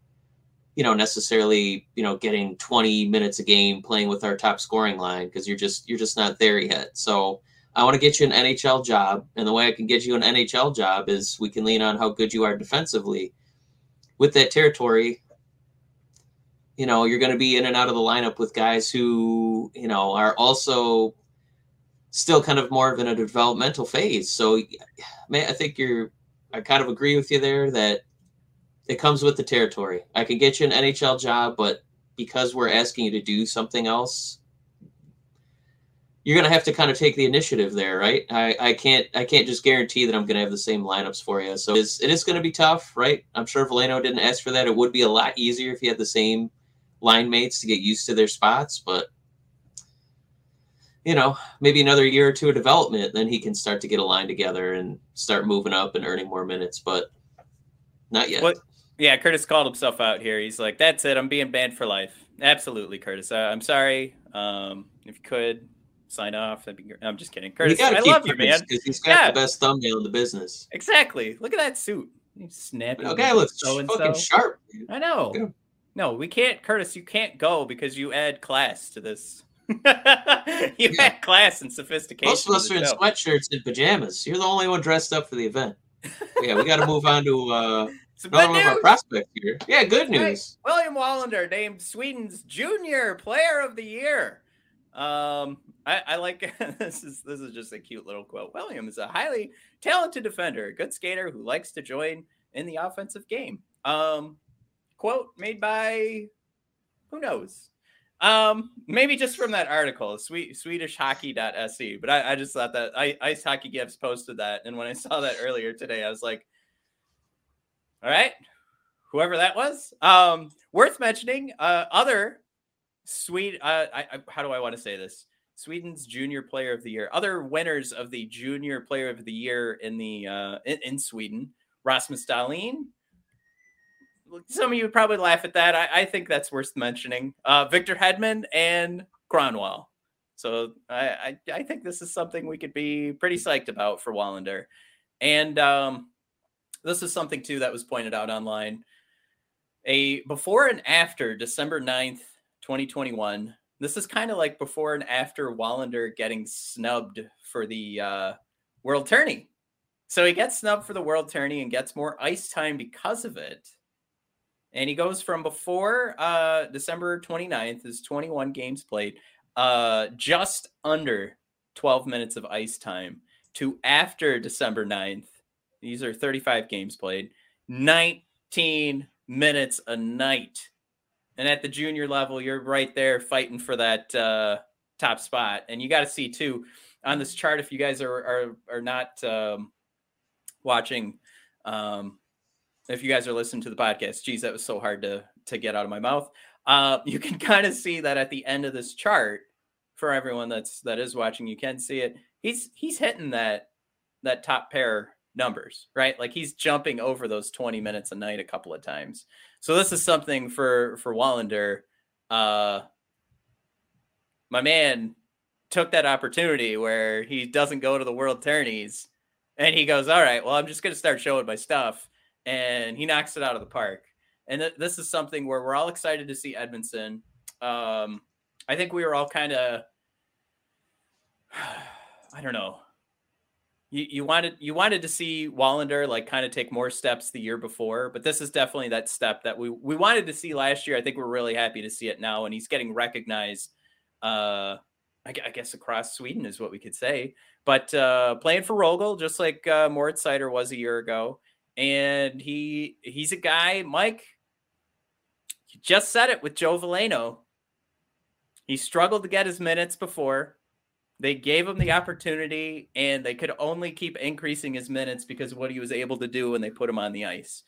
you know necessarily you know getting 20 minutes a game playing with our top scoring line because you're just you're just not there yet so i want to get you an nhl job and the way i can get you an nhl job is we can lean on how good you are defensively with that territory you know you're going to be in and out of the lineup with guys who you know are also still kind of more of in a developmental phase so man i think you're I kind of agree with you there that it comes with the territory. I can get you an NHL job, but because we're asking you to do something else, you're gonna have to kind of take the initiative there, right? I, I can't I can't just guarantee that I'm gonna have the same lineups for you. So it's, it is gonna be tough, right? I'm sure Veleno didn't ask for that. It would be a lot easier if he had the same line mates to get used to their spots, but you know, maybe another year or two of development, then he can start to get a line together and start moving up and earning more minutes, but not yet.
What? Yeah, Curtis called himself out here. He's like, "That's it. I'm being banned for life." Absolutely, Curtis. Uh, I'm sorry. Um, if you could sign off, that'd be great. I'm just kidding, Curtis. I love you, man.
Because he's got yeah. the best thumbnail in the business.
Exactly. Look at that suit. He's snapping.
Okay, looks so fucking sharp.
I know. No, we can't, Curtis. You can't go because you add class to this you yeah. had class and sophistication.
Most of us are in sweatshirts and pajamas. You're the only one dressed up for the event. yeah, we got to move on to uh, another one of our prospects here. Yeah, good news.
Hey, William Wallinder named Sweden's Junior Player of the Year. Um, I, I like this is this is just a cute little quote. William is a highly talented defender, a good skater who likes to join in the offensive game. Um, quote made by who knows um, maybe just from that article, sweet Swedish hockey.se. But I, I just thought that I, Ice Hockey Gifts posted that. And when I saw that earlier today, I was like, all right, whoever that was. Um, worth mentioning, uh, other Swede, uh, I, I, how do I want to say this? Sweden's Junior Player of the Year. Other winners of the Junior Player of the Year in the uh, in, in Sweden: Rasmus Dahlin, some of you would probably laugh at that. I, I think that's worth mentioning. Uh, Victor Hedman and Kronwall. So I, I, I think this is something we could be pretty psyched about for Wallinder. And um, this is something too that was pointed out online. A before and after December 9th, 2021. This is kind of like before and after Wallinder getting snubbed for the uh, World Tourney. So he gets snubbed for the World Tourney and gets more ice time because of it and he goes from before uh, December 29th is 21 games played, uh, just under 12 minutes of ice time, to after December 9th. These are 35 games played, 19 minutes a night. And at the junior level, you're right there fighting for that uh, top spot. And you got to see too on this chart if you guys are are, are not um, watching. Um, if you guys are listening to the podcast, geez, that was so hard to to get out of my mouth. Uh, you can kind of see that at the end of this chart for everyone that's that is watching. You can see it. He's he's hitting that that top pair numbers, right? Like he's jumping over those 20 minutes a night a couple of times. So this is something for for Wallinder. Uh, my man took that opportunity where he doesn't go to the World Tourneys, and he goes, "All right, well, I'm just going to start showing my stuff," and he knocks it out of the park. And th- this is something where we're all excited to see Edmondson. Um, I think we were all kind of, I don't know, you, you wanted you wanted to see Wallinder like kind of take more steps the year before, but this is definitely that step that we we wanted to see last year. I think we're really happy to see it now, and he's getting recognized. Uh, I, I guess across Sweden is what we could say. But uh, playing for Rögle, just like uh, Moritz Seider was a year ago, and he he's a guy, Mike. You just said it with Joe Veleno. He struggled to get his minutes before. They gave him the opportunity, and they could only keep increasing his minutes because of what he was able to do when they put him on the ice.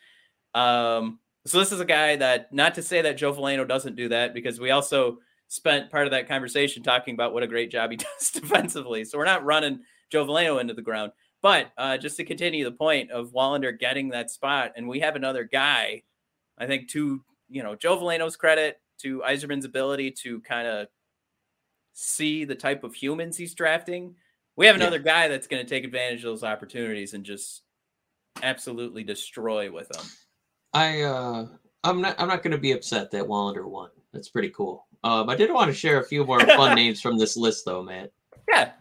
Um, so this is a guy that, not to say that Joe Veleno doesn't do that, because we also spent part of that conversation talking about what a great job he does defensively. So we're not running Joe Veleno into the ground. But uh, just to continue the point of Wallinder getting that spot, and we have another guy, I think to you know Joe Veleno's credit, to Yzerman's ability to kind of see the type of humans he's drafting. We have another yeah. guy that's going to take advantage of those opportunities and just absolutely destroy with them.
I uh I'm not I'm not going to be upset that Wallinder won. That's pretty cool. Um, I did want to share a few more fun names from this list, though, Matt.
Yeah.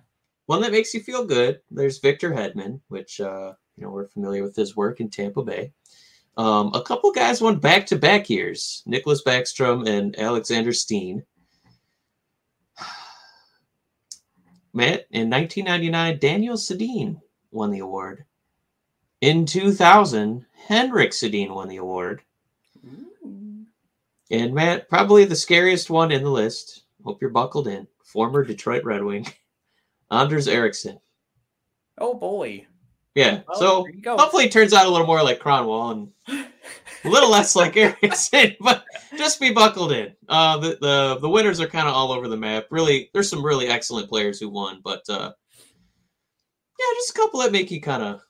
One that makes you feel good. There's Victor Hedman, which uh, you know we're familiar with his work in Tampa Bay. Um, a couple guys won back-to-back years: Nicholas Backstrom and Alexander Steen. Matt, in 1999, Daniel Sedin won the award. In 2000, Henrik Sedin won the award. And Matt, probably the scariest one in the list. Hope you're buckled in. Former Detroit Red Wing, Anders Eriksson.
Oh boy.
Yeah. so hopefully it turns out a little more like Kronwall and a little less like Eriksson, but just be buckled in. Uh, the the the winners are kind of all over the map. Really, there's some really excellent players who won, but uh, yeah, just a couple that make you kind of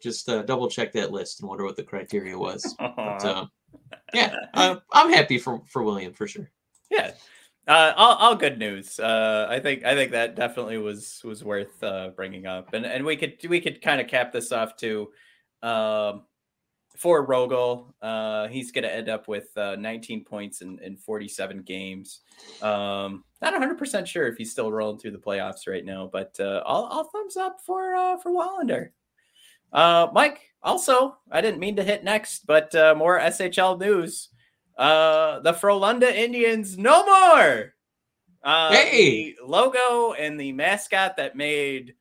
just uh, double check that list and wonder what the criteria was. But, uh, yeah, uh, I'm happy for for William for sure.
Yeah, uh, all, all good news. Uh, I think I think that definitely was was worth uh, bringing up, and and we could we could kind of cap this off too. Um, for Rögle, uh, he's going to end up with uh, 19 points in, in 47 games. Um, not 100% sure if he's still rolling through the playoffs right now, but uh, all, all thumbs up for for Wallinder. Uh, Mike, also, I didn't mean to hit next, but more SHL news. Uh, the Frolunda Indians, no more. Uh, hey, logo and the mascot that made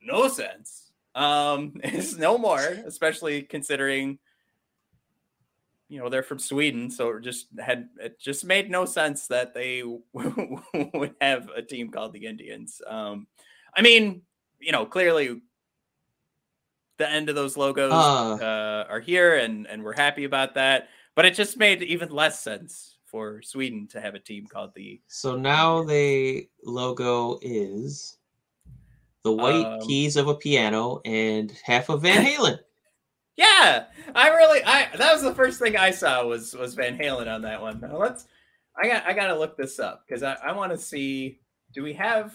no sense um, is no more, especially considering you know they're from Sweden, so it just had it just made no sense that they would have a team called the Indians. Um, I mean, you know, clearly the end of those logos uh, uh, are here, and and we're happy about that. But it just made even less sense for Sweden to have a team called the.
So now the logo is the white um, keys of a piano and half of Van Halen.
yeah, I really, I that was the first thing I saw was was Van Halen on that one. Now let's, I got I got to look this up because I, I want to see. Do we have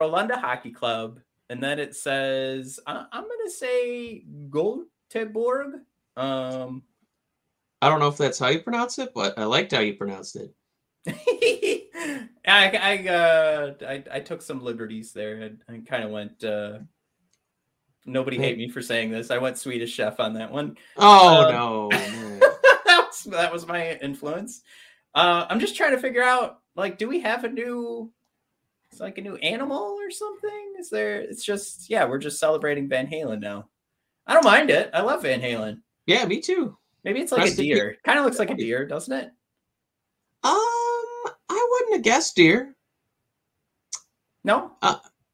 Frolunda Hockey Club and then it says I, am gonna say Göteborg. Um,
I don't know if that's how you pronounce it, but I liked how you pronounced it.
I I, uh, I, I took some liberties there and, and kind of went. Uh, nobody hate me for saying this. I went Swedish Chef on that one.
Oh um, no!
that, was, that was my influence. Uh, I'm just trying to figure out like, do we have a new, it's like a new animal or something? Is there? It's just yeah, we're just celebrating Van Halen now. I don't mind it. I love Van Halen.
Yeah, me too.
Maybe it's like a deer. Kind of looks like a deer, doesn't it?
Um, I wouldn't have guessed deer.
No,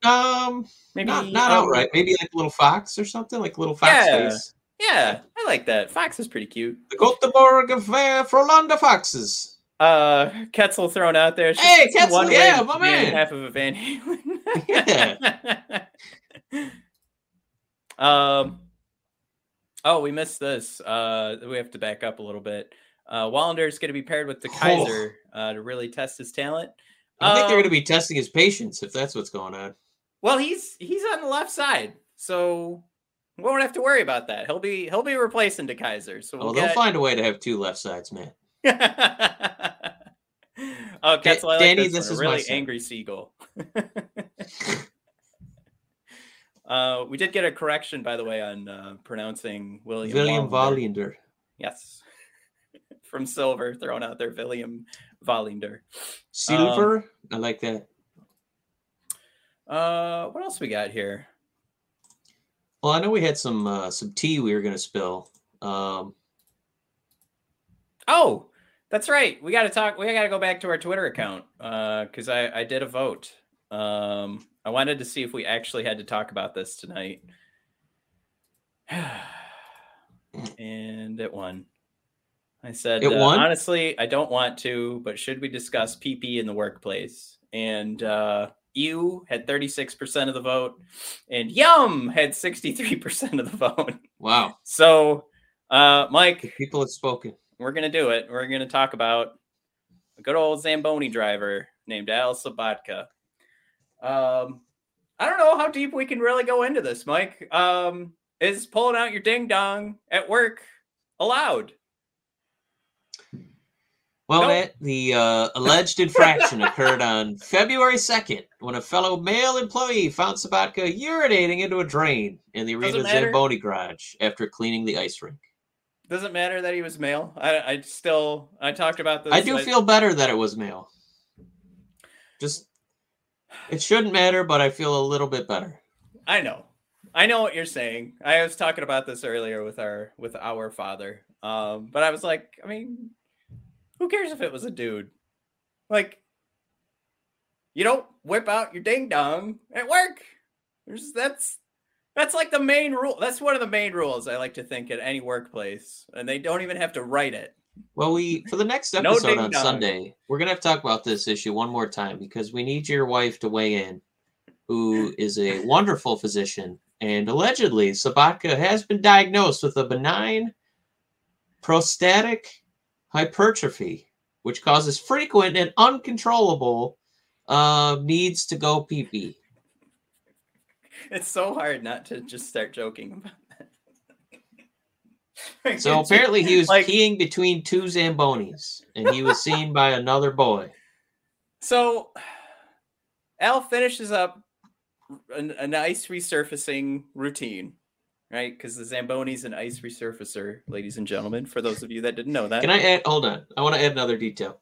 Um,
maybe
not not
um,
outright. Maybe like a little fox or something, like a little fox
Yeah.
face.
Yeah, I like that. Fox is pretty cute.
The Göteborg of uh, Frolunda Foxes.
Uh, Ketzel thrown out there. It's
Hey, Ketzel,
way
yeah, my man.
Half of a Van Halen. um. Oh, we missed this. Uh, we have to back up a little bit. Uh, Wallinder is going to be paired with the
Oh.
Kaiser uh, to really test his talent.
I think they're
Um,
going to be testing his patience if that's what's going on.
Well, he's he's on the left side, so we won't have to worry about that. He'll be he'll be replacing DeKeyser. So
Oh,
we'll
they'll
get...
find a way to have two left sides, man.
oh, Ketzel, like
Danny,
this,
this is
really angry seagull. uh, we did get a correction, by the way, on uh, pronouncing William.
William. Vollinder.
Yes, from Silver, thrown out there, William Vollinder.
Silver. I like that.
Uh, what else we got here?
Well, I know we had some uh, some tea we were going to spill. Um,
Oh, that's right. We got to talk. We got to go back to our Twitter account because I I did a vote. Um, I wanted to see if we actually had to talk about this tonight, and it won. I said, uh, honestly, I don't want to, but should we discuss PP in the workplace? And uh, you had 36% of the vote, and Yum had 63% of the vote.
wow,
So, uh, Mike,
the people have spoken.
we're gonna do it. We're gonna talk about a good old Zamboni driver named Al Sobotka. Um, I don't know how deep we can really go into this, Mike. Um, is pulling out your ding dong at work allowed?
Well,
Nope.
Matt, the uh, alleged infraction occurred on February 2nd when a fellow male employee found Sobotka urinating into a drain in the
Doesn't
arena. Zamboni garage after cleaning the ice rink.
Doesn't matter that he was male? I, I still I talked about this.
I do feel better that it was male. Just, it shouldn't matter, but I feel a little bit better.
I know. I know what you're saying. I was talking about this earlier with our with our father. Um, but I was like, I mean, who cares if it was a dude? Like, you don't whip out your ding dong at work. There's that's that's like the main rule. That's one of the main rules I like to think at any workplace, and they don't even have to write it.
Well, we for the next episode
ding
on
dong.
Sunday, we're gonna have to talk about this issue one more time because we need your wife to weigh in, who is a wonderful physician, and allegedly Sobotka has been diagnosed with a benign prostatic hypertrophy, which causes frequent and uncontrollable uh, needs to go pee pee.
It's so hard not to just start joking about that.
So apparently he was
Like-
peeing between two zambonis, and he was seen by another boy.
So Al finishes up an, an ice resurfacing routine, right? Because the Zamboni's an ice resurfacer, ladies and gentlemen, for those of you that didn't know that.
Can I add? Hold on. I want to add another detail.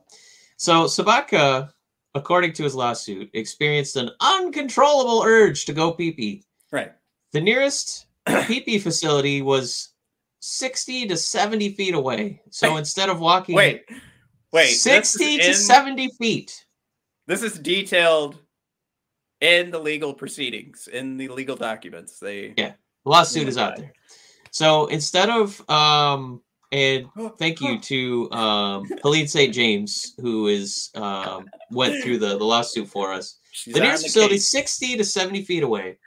So Sobotka, according to his lawsuit, experienced an uncontrollable urge to go pee pee.
Right.
The nearest pee pee facility was 60 to 70 feet away. So instead of walking
Wait. Wait.
60 to
in-
70 feet.
This is detailed in the legal proceedings, in the legal documents. They
Yeah. The lawsuit
Oh
is out there. So instead of um and thank you to um Helene St. James, who is um went through the, the lawsuit for us.
She's
The nearest facility
case.
60 to 70 feet away.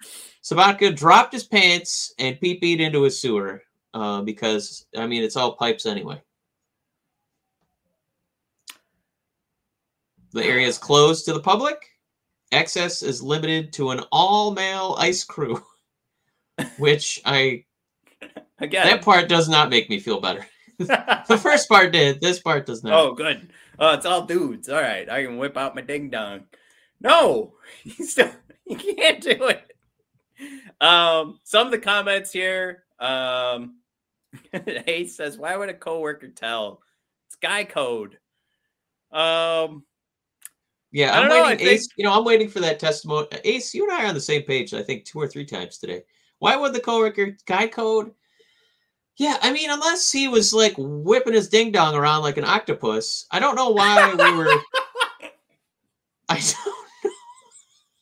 Sobotka dropped his pants and pee peed into his sewer uh, because, I mean, it's all pipes anyway. The area is closed to the public. Access is limited to an all male ice crew, which I,
again.
that part does not make me feel better. The first part did, this part does not.
Oh, good. Oh, it's all dudes. All right, I can whip out my ding dong. No, you still you can't do it. Um, some of the comments here. Um, Hayes says, "Why would a coworker tell It's Guy Code. Um,
Yeah,
I
I'm
don't know, I
waiting.
think-
Ace, you know, I'm waiting for that testimony. Ace, you and I are on the same page. I think two or three times today. Why would the coworker guy code? Yeah, I mean, unless he was like whipping his ding dong around like an octopus, I don't know why we were. I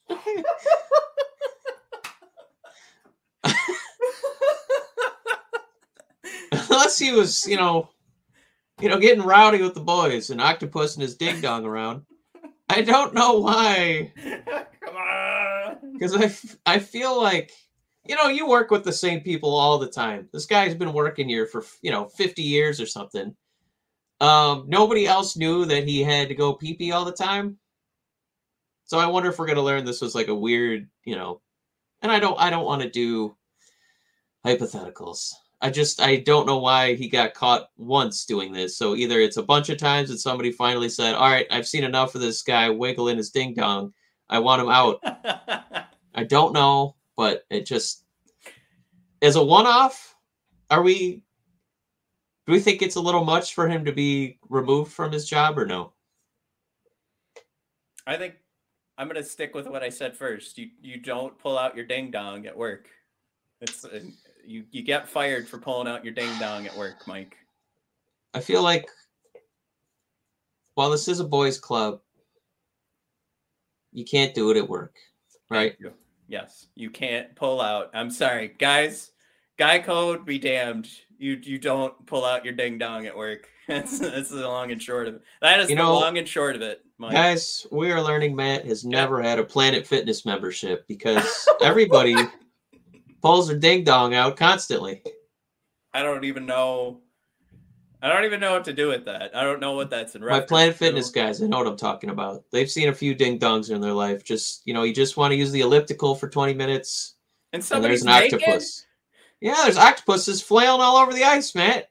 don't know. Unless he was, you know, you know, getting rowdy with the boys and octopus and his ding dong around. I don't know why,
come on.
because I, f- I feel like, you know, you work with the same people all the time. This guy's been working here for you know 50 years or something. Um, nobody else knew that he had to go pee pee all the time. So I wonder if we're gonna learn this was like a weird, you know, and I don't I don't want to do hypotheticals. I just I don't know why he got caught once doing this. So either it's a bunch of times that somebody finally said, "All right, I've seen enough of this guy wiggling his ding dong. I want him out." I don't know, but it just as a one-off. Are we? Do we think it's a little much for him to be removed from his job, or no?
I think I'm gonna stick with what I said first. You you don't pull out your ding dong at work. It's you you get fired for pulling out your ding dong at work, Mike.
I feel like while this is a boys' club, you can't do it at work, right?
You- Yes, you can't pull out. I'm sorry, guys. Guy code be damned. You you don't pull out your ding dong at work. That's that's the long and short of it. That is
You
the
know,
long and short of it, Mike.
Guys, we are learning Matt has never had a Planet Fitness membership because everybody pulls their ding dong out constantly.
I don't even know. I don't even know what to do with that. I don't know what that's in reference. To. My Planet.
Fitness guys, I know what I'm talking about. They've seen a few ding dongs in their life. Just you know, you just want to use the elliptical for 20 minutes,
And
and there's an
naked?
octopus. Yeah, there's octopuses flailing all over the ice, man.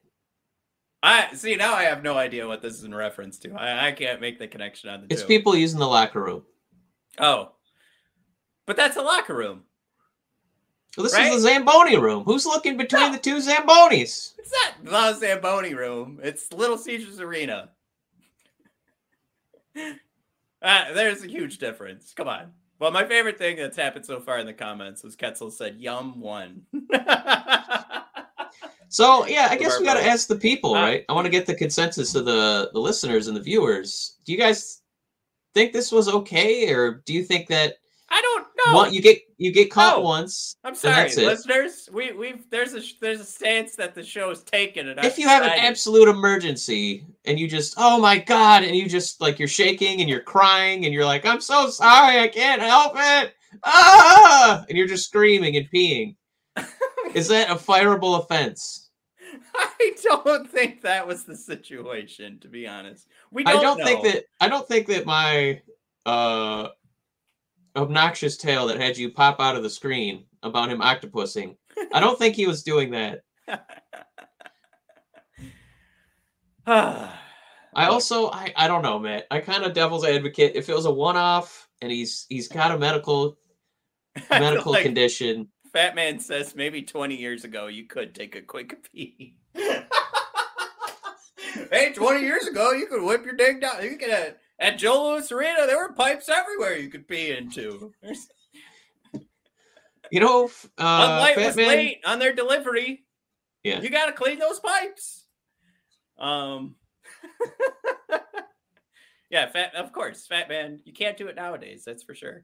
I see now. I have no idea what this is in reference to. I, I can't make the connection on the
It's
joke.
people using the locker room.
Oh, but that's a locker room.
This
Right?
is the Zamboni room. Who's looking between
No.
the two Zambonis?
It's not the Zamboni room. It's Little Caesars Arena. Uh, there's a huge difference. Come on. Well, my favorite thing that's happened so far in the comments was Ketzel said, "Yum one."
So yeah, I guess we got to ask the people,
Uh,
right? I want to get the consensus of the the listeners and the viewers. Do you guys think this was okay, or do you think that
I don't know.
one, you get you get caught
No.
once?
I'm sorry, listeners. We we've there's a there's a stance that the show is taken,
if you have an absolute emergency and you just oh my god and you just like you're shaking and you're crying and you're like i'm so sorry i can't help it ah and you're just screaming and peeing is that a fireable offense
I don't think that was the situation, to be honest. We
i
don't, I
don't think that i don't think that my uh obnoxious tale that had you pop out of the screen about him octopusing i don't think he was doing that
that.
I also I, I don't know, man. I kind of devil's advocate. If it was a one off and he's he's got a medical medical
like
condition,
Fat Man says maybe 20 years ago you could take a quick pee. hey, 20 years ago you could whip your ding down. You could at, Joe Louis Arena there were pipes everywhere you could pee into.
You know, f-
Bud
uh,
Light was late on their delivery.
Yeah.
You got to clean those pipes. Um. yeah, fat. Of course, Fat Man. You can't do it nowadays. That's for sure.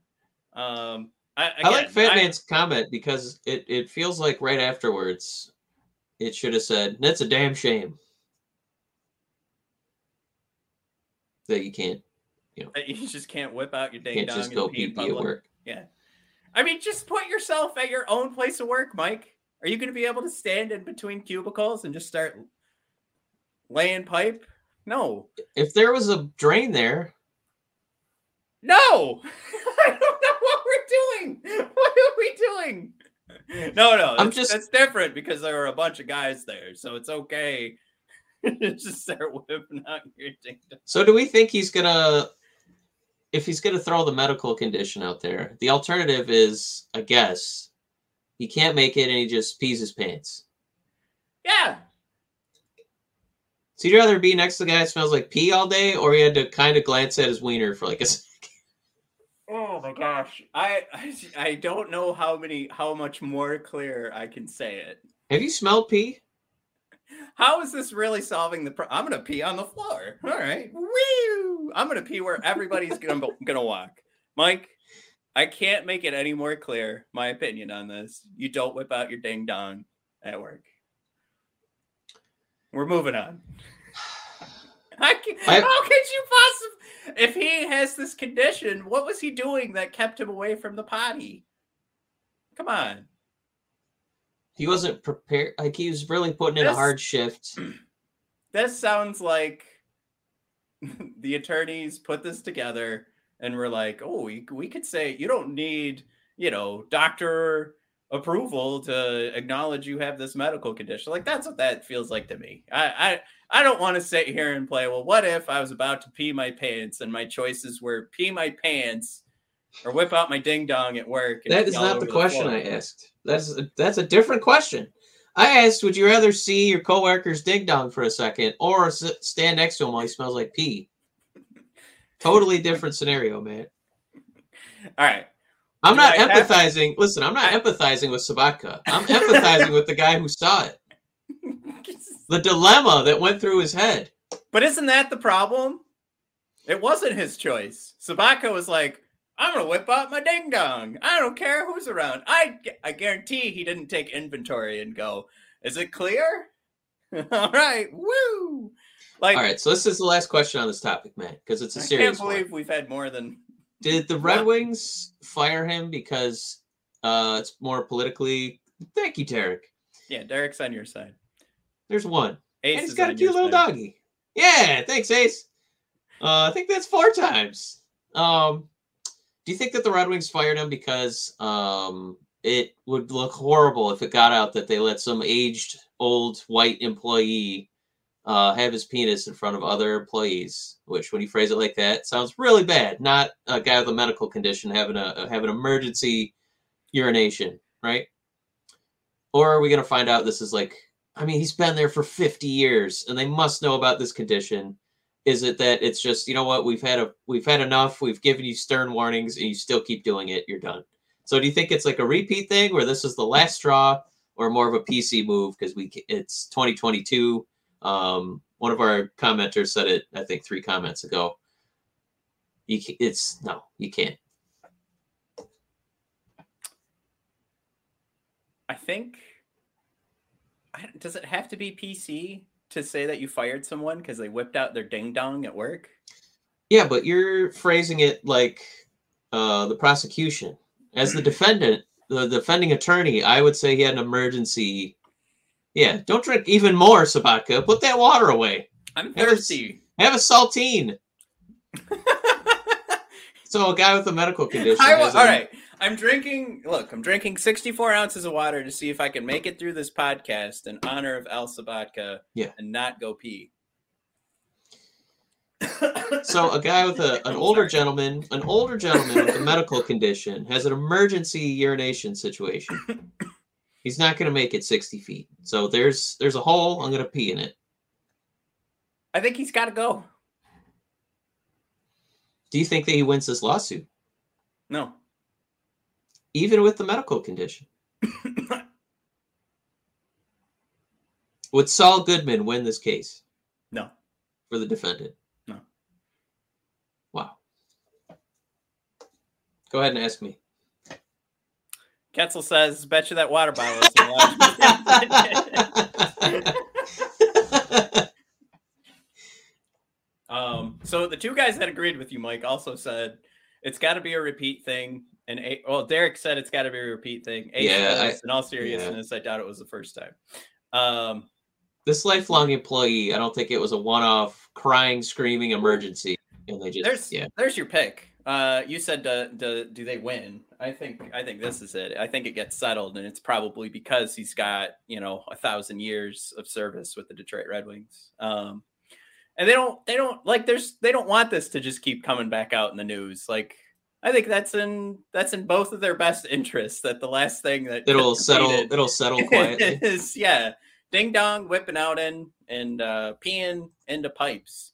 Um. I,
I like Fat
I-
Man's comment because it it feels like right afterwards, it should have said, "That's a damn shame that you can't
that you just can't whip out your ding
can't
dong
just go
pee
pee at work."
Yeah. I mean, just put yourself at your own place of work, Mike. Are you going to be able to stand in between cubicles and just start laying pipe? No.
If there was a drain there,
No. I don't know what we're doing. What are we doing? No, no.
I'm just-
that's different because there were a bunch of guys there, so it's okay. just start whipping out your ding dong.
so do we think he's gonna? If he's gonna throw the medical condition out there, the alternative is, I guess, he can't make it and he just pees his pants.
Yeah.
So you'd rather be next to the guy that smells like pee all day, or you had to kind of glance at his wiener for like a second?
Oh my gosh, I, I I don't know how many how much more clear I can say it.
Have you smelled pee?
How is this really solving the? problem? I'm gonna pee on the floor. All right, woo! I'm gonna pee where everybody's gonna gonna walk. Mike, I can't make it any more clear. My opinion on this: you don't whip out your ding dong at work. We're moving on. I can,
I-
how could you possibly? If he has this condition, what was he doing that kept him away from the potty? Come on.
He wasn't prepared. Like he was really putting in a hard shift.
This sounds like the attorneys put this together and we're like, oh, we, we could say you don't need, you know, doctor approval to acknowledge you have this medical condition. Like that's what that feels like to me. I I, I don't want to sit here and play, well, what if I was about to pee my pants and my choices were pee my pants or whip out my ding dong at work? and
That is not the question? I asked. That's a, that's a different question. I asked, would you rather see your coworker's ding dong for a second, or stand next to him while he smells like pee? Totally different scenario, man.
All right.
I'm not
I have-
empathizing. Listen, I'm not empathizing with Sobotka. I'm empathizing with the guy who saw it. The dilemma that went through his head.
But isn't that the problem? It wasn't his choice. Sobotka was like, I'm gonna whip out my ding dong. I don't care who's around. I I guarantee he didn't take inventory and go, is it clear? All right, woo! Like
All right, so this is the last question on this topic, man, because it's a
I
serious.
I can't believe
one.
we've had more than
Did the Red? Wings fire him because uh, it's more politically? Thank you, Derek.
yeah. Derek's on your side.
There's one.
Ace
and he's
is
got a cute little
side.
doggy. Yeah, thanks, Ace. Uh, I think that's four times. Um, do you think that the Red Wings fired him because um, it would look horrible if it got out that they let some aged old white employee uh, have his penis in front of other employees? Which, when you phrase it like that, sounds really bad. Not a guy with a medical condition having a having emergency urination, right? Or are we going to find out this is like I mean, he's been there for 50 years and they must know about this condition. Is it that it's just, you know what, we've had a we've had enough, we've given you stern warnings and you still keep doing it, you're done. So do you think it's like a repeat thing where this is the last straw or more of a PC move because we it's 2022? Um one of our commenters said it I think 3 comments ago. You it's no, you can't.
I think. Does it have to be PC to say that you fired someone because they whipped out their ding dong at work?
Yeah, but you're phrasing it like uh, the prosecution. As the defendant, the defending attorney, I would say he had an emergency. Yeah, don't drink even more, Sobotka. Put that water away.
I'm thirsty.
Have a saltine. So a guy with a medical condition.
I, all
a-
right. I'm drinking. Look, I'm drinking 64 ounces of water to see if I can make it through this podcast in honor of Al Sobotka
Yeah.
and not go pee.
So a guy with a, an older gentleman, an older gentleman with a medical condition has an emergency urination situation. He's not going to make it 60 feet. So there's there's a hole. I'm going to pee in it.
I think he's got to go.
Do you think that he wins this lawsuit,
No.
Even with the medical condition? Would Saul Goodman win this case
No.
for the defendant?
No.
Wow. Go ahead and ask me.
Ketzel says, bet you that water bottle isn't allowed. Um, so the two guys that agreed with you, Mike, also said it's got to be a repeat thing. And A- well, Derek said it's got to be a repeat thing. Ace
Yeah, I-
in all seriousness, I doubt it was the first time. Um,
this lifelong employee, I don't think it was a one-off crying, screaming emergency, and they just
there's
yeah.
there's your pick. Uh, you said do, do, do they win? I think I think this is it. I think it gets settled, and it's probably because he's got you know a thousand years of service with the Detroit Red Wings. Um, and they don't they don't like there's they don't want this to just keep coming back out in the news. Like I think that's in that's in both of their best interests. That the last thing that
It'll settle. It'll settle quietly.
is yeah. ding dong whipping out in and uh, peeing into pipes.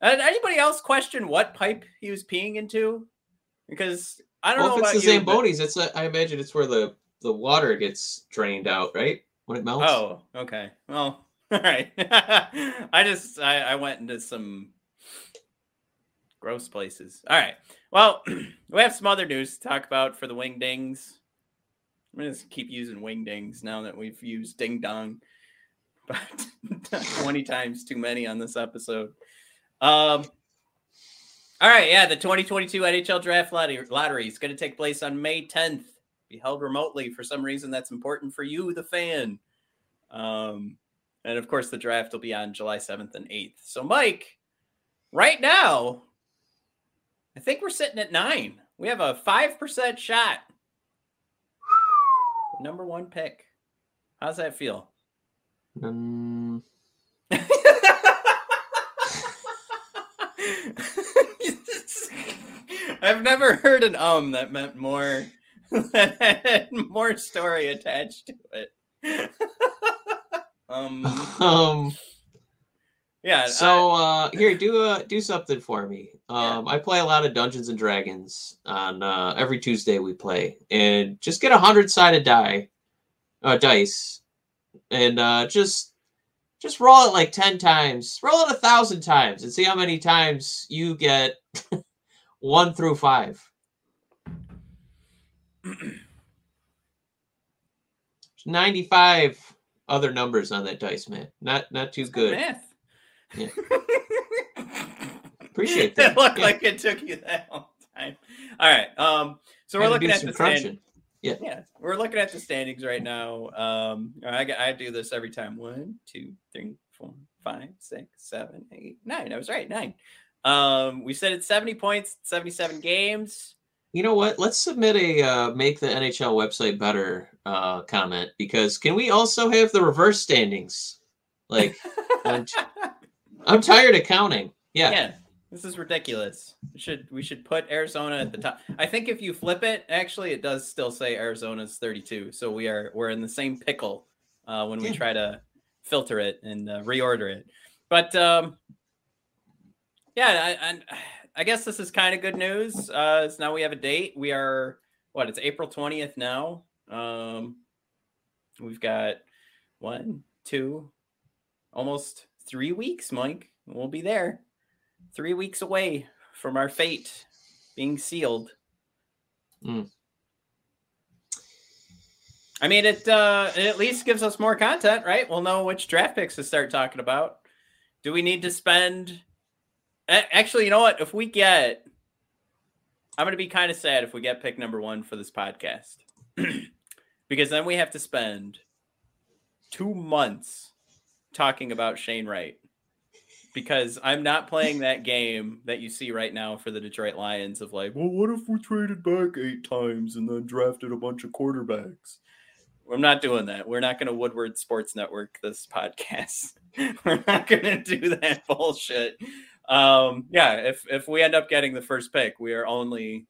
Uh, anybody else question what pipe he was peeing into? Because I don't
Well,
know
if
about
it's the
you, but-
Zambonis, it's a, I imagine it's where the the water gets drained out, right? When it melts.
Oh, okay. Well, all right. I just I, I went into some gross places. All right. Well, we have some other news to talk about for the wingdings. I'm gonna just keep using wingdings now that we've used ding dong, but 20 times too many on this episode. Um. All right, yeah, the 2022 NHL Draft Lottery, lottery is going to take place on May 10th. Be held remotely for some reason that's important for you, the fan. Um, and of course, the draft will be on July 7th and 8th. So, Mike, right now, I think we're sitting at nine. We have a 5% shot. Number one pick. How's that feel?
Um,
I've never heard an um that meant more that had more story attached to it. um
um.
yeah,
So uh, here, do uh, do something for me. Um, I play a lot of Dungeons and Dragons on uh, every Tuesday we play, and just get a hundred sided die, uh, dice, and uh, just just roll it like ten times, roll it a thousand times, and see how many times you get one through five. Ninety five other numbers on that dice, man. Not not too good.
Math.
Yeah. Appreciate
It
that.
looked
Yeah.
like it took you that long time. All right. Um. So we're
Had
looking at the stand-
crunching.
Yeah, we're looking at the standings right now. Um, I, I do this every time. One, two, three, four, five, six, seven, eight, nine. I was right, nine. Um, we said it's seventy points, seventy-seven games.
You know what? Let's submit a uh, make the NHL website better uh, comment because can we also have the reverse standings? Like I'm, t- I'm tired of counting. Yeah.
yeah, this is ridiculous. We should we should put Arizona at the top. I think if you flip it, actually, it does still say Arizona's thirty-two. So we are we're in the same pickle uh, when we try to filter it and uh, reorder it. But um, yeah, I, I, I guess this is kind of good news. Uh, now we have a date. We are what? It's April twentieth now. Um, we've got one, two, almost three weeks, Mike. We'll be there. Three weeks away from our fate being sealed.
Mm.
I mean, it uh, it at least gives us more content, right? We'll know which draft picks to start talking about. Do we need to spend? Actually, you know what? If we get, I'm going to be kind of sad if we get pick number one for this podcast, because then we have to spend two months talking about Shane Wright. Because I'm not playing that game that you see right now for the Detroit Lions of like, well, what if we traded back eight times and then drafted a bunch of quarterbacks? I'm not doing that. We're not going to Woodward Sports Network this podcast. We're not going to do that bullshit. Um, yeah, if if we end up getting the first pick, we are only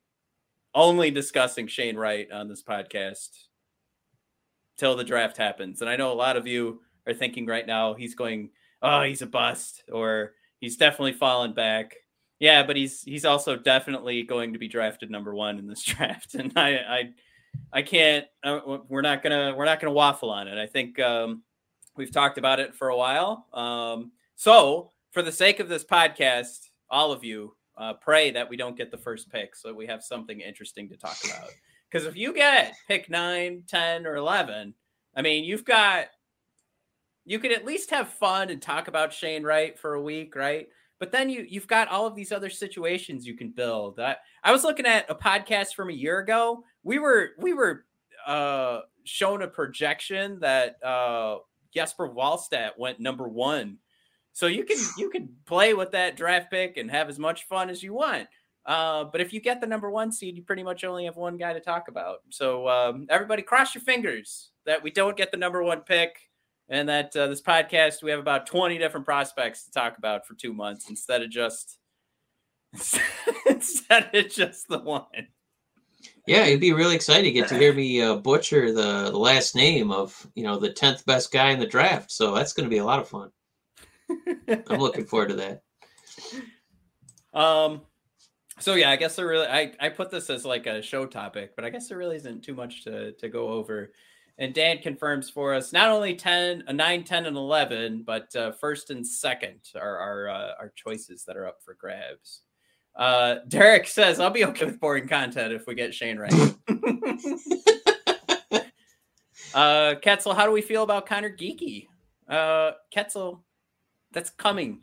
only discussing Shane Wright on this podcast till the draft happens. And I know a lot of you are thinking right now he's going, oh, he's a bust, or he's definitely fallen back. Yeah, but he's he's also definitely going to be drafted number one in this draft, and I I I can't. Uh, we're not gonna we're not gonna waffle on it. I think um, we've talked about it for a while. Um, so for the sake of this podcast, all of you uh, pray that we don't get the first pick, so we have something interesting to talk about. Because if you get pick 9, 10, or 11, I mean, you've got, you could at least have fun and talk about Shane Wright for a week, right? But then you you've got all of these other situations you can build. I, I was looking at a podcast from a year ago. We were we were uh, shown a projection that uh, Jesper Wallstedt went number one. So you can you can play with that draft pick and have as much fun as you want. Uh, but if you get the number one seed, you pretty much only have one guy to talk about. So um, everybody, cross your fingers that we don't get the number one pick, and that uh, this podcast we have about twenty different prospects to talk about for two months instead of just instead of just the one.
Yeah, it'd be really exciting to get to hear me uh, butcher the, the last name of you know the tenth best guy in the draft. So that's going to be a lot of fun. I'm looking forward to that.
Um, so yeah, I guess there really I, I put this as like a show topic, but I guess there really isn't too much to to go over. And Dan confirms for us not only 10, a 9, 10, and 11, but uh, first and second are our, uh, our choices that are up for grabs. Uh, Derek says, I'll be okay with boring content if we get Shane Wright. uh, Ketzel, how do we feel about Conor Geekie? Uh, Ketzel, that's coming.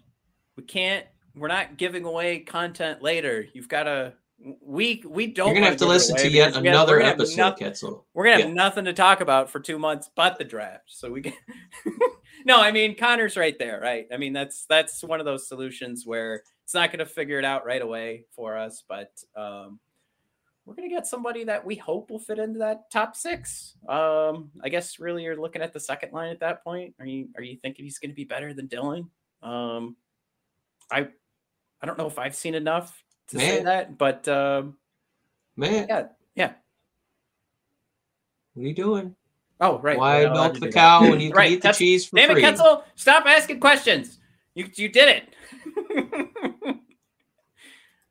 We can't, we're not giving away content later. You've got to, we we don't.
You're gonna have to listen to yet another episode,
nothing,
Ketzel.
We're gonna have yeah. nothing to talk about for two months but the draft. So we get. no, I mean Conor's right there, right? I mean that's that's one of those solutions where it's not going to figure it out right away for us, but um, we're going to get somebody that we hope will fit into that top six. Um, I guess really you're looking at the second line at that point. Are you are you thinking he's going to be better than Dylan? Um, I I don't know if I've seen enough to Man. say that, but um,
Man,
yeah, yeah.
What are you doing?
Oh, right.
Why milk the cow when you can right. eat the cheese for
Damn
free?
Damn it, Ketzel! Stop asking questions. You you did it.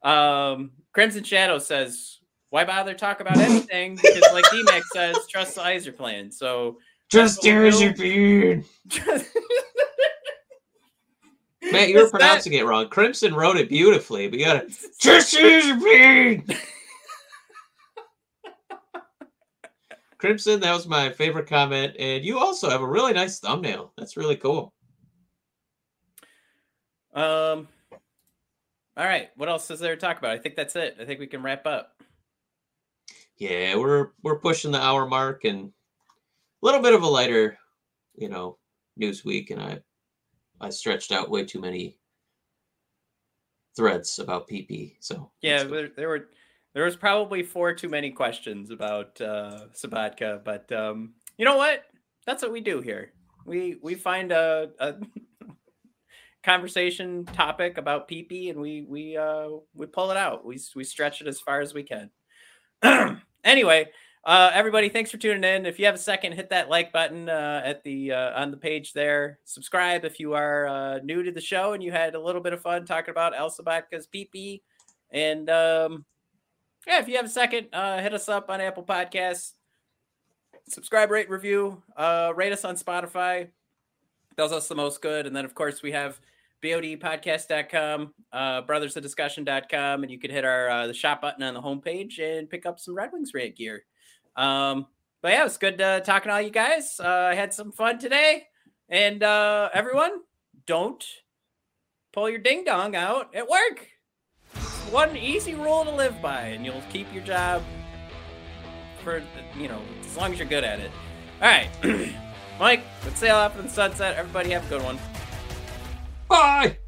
um, Crimson Shadow says, "Why bother talk about anything?" Because, like D-Mac says, trust the Yzerplan. So
just Yzerplan. Matt, you were pronouncing that... it wrong. Crimson wrote it beautifully, but you gotta just Yzerplan. Crimson, that was my favorite comment, and you also have a really nice thumbnail. That's really cool.
Um, all right. What else is there to talk about? I think that's it. I think we can wrap up.
Yeah, we're we're pushing the hour mark and a little bit of a lighter, you know, news week, and I I stretched out way too many threads about PP. So
yeah, there, there, were there was probably four too many questions about uh, Sobotka, but um, you know what? That's what we do here. We we find a, a conversation topic about PP and we we uh we pull it out. We we stretch it as far as we can. anyway, uh everybody thanks for tuning in. If you have a second, hit that like button uh at the uh on the page there. Subscribe if you are uh new to the show and you had a little bit of fun talking about Al Sobotka's PP. And um yeah, if you have a second, uh hit us up on Apple Podcasts. Subscribe, rate, review, uh rate us on Spotify does us the most good. And then, of course, we have bodpodcast.com, uh, brothersofdiscussion.com, and you could hit our uh, the shop button on the homepage and pick up some Red Wings rant gear. Um, but yeah, it was good uh, talking to all you guys. Uh, I had some fun today, and uh, everyone, don't pull your ding dong out at work. One easy rule to live by, and you'll keep your job for you know as long as you're good at it. All right, Mike, let's sail off in the sunset. Everybody have a good one.
Bye.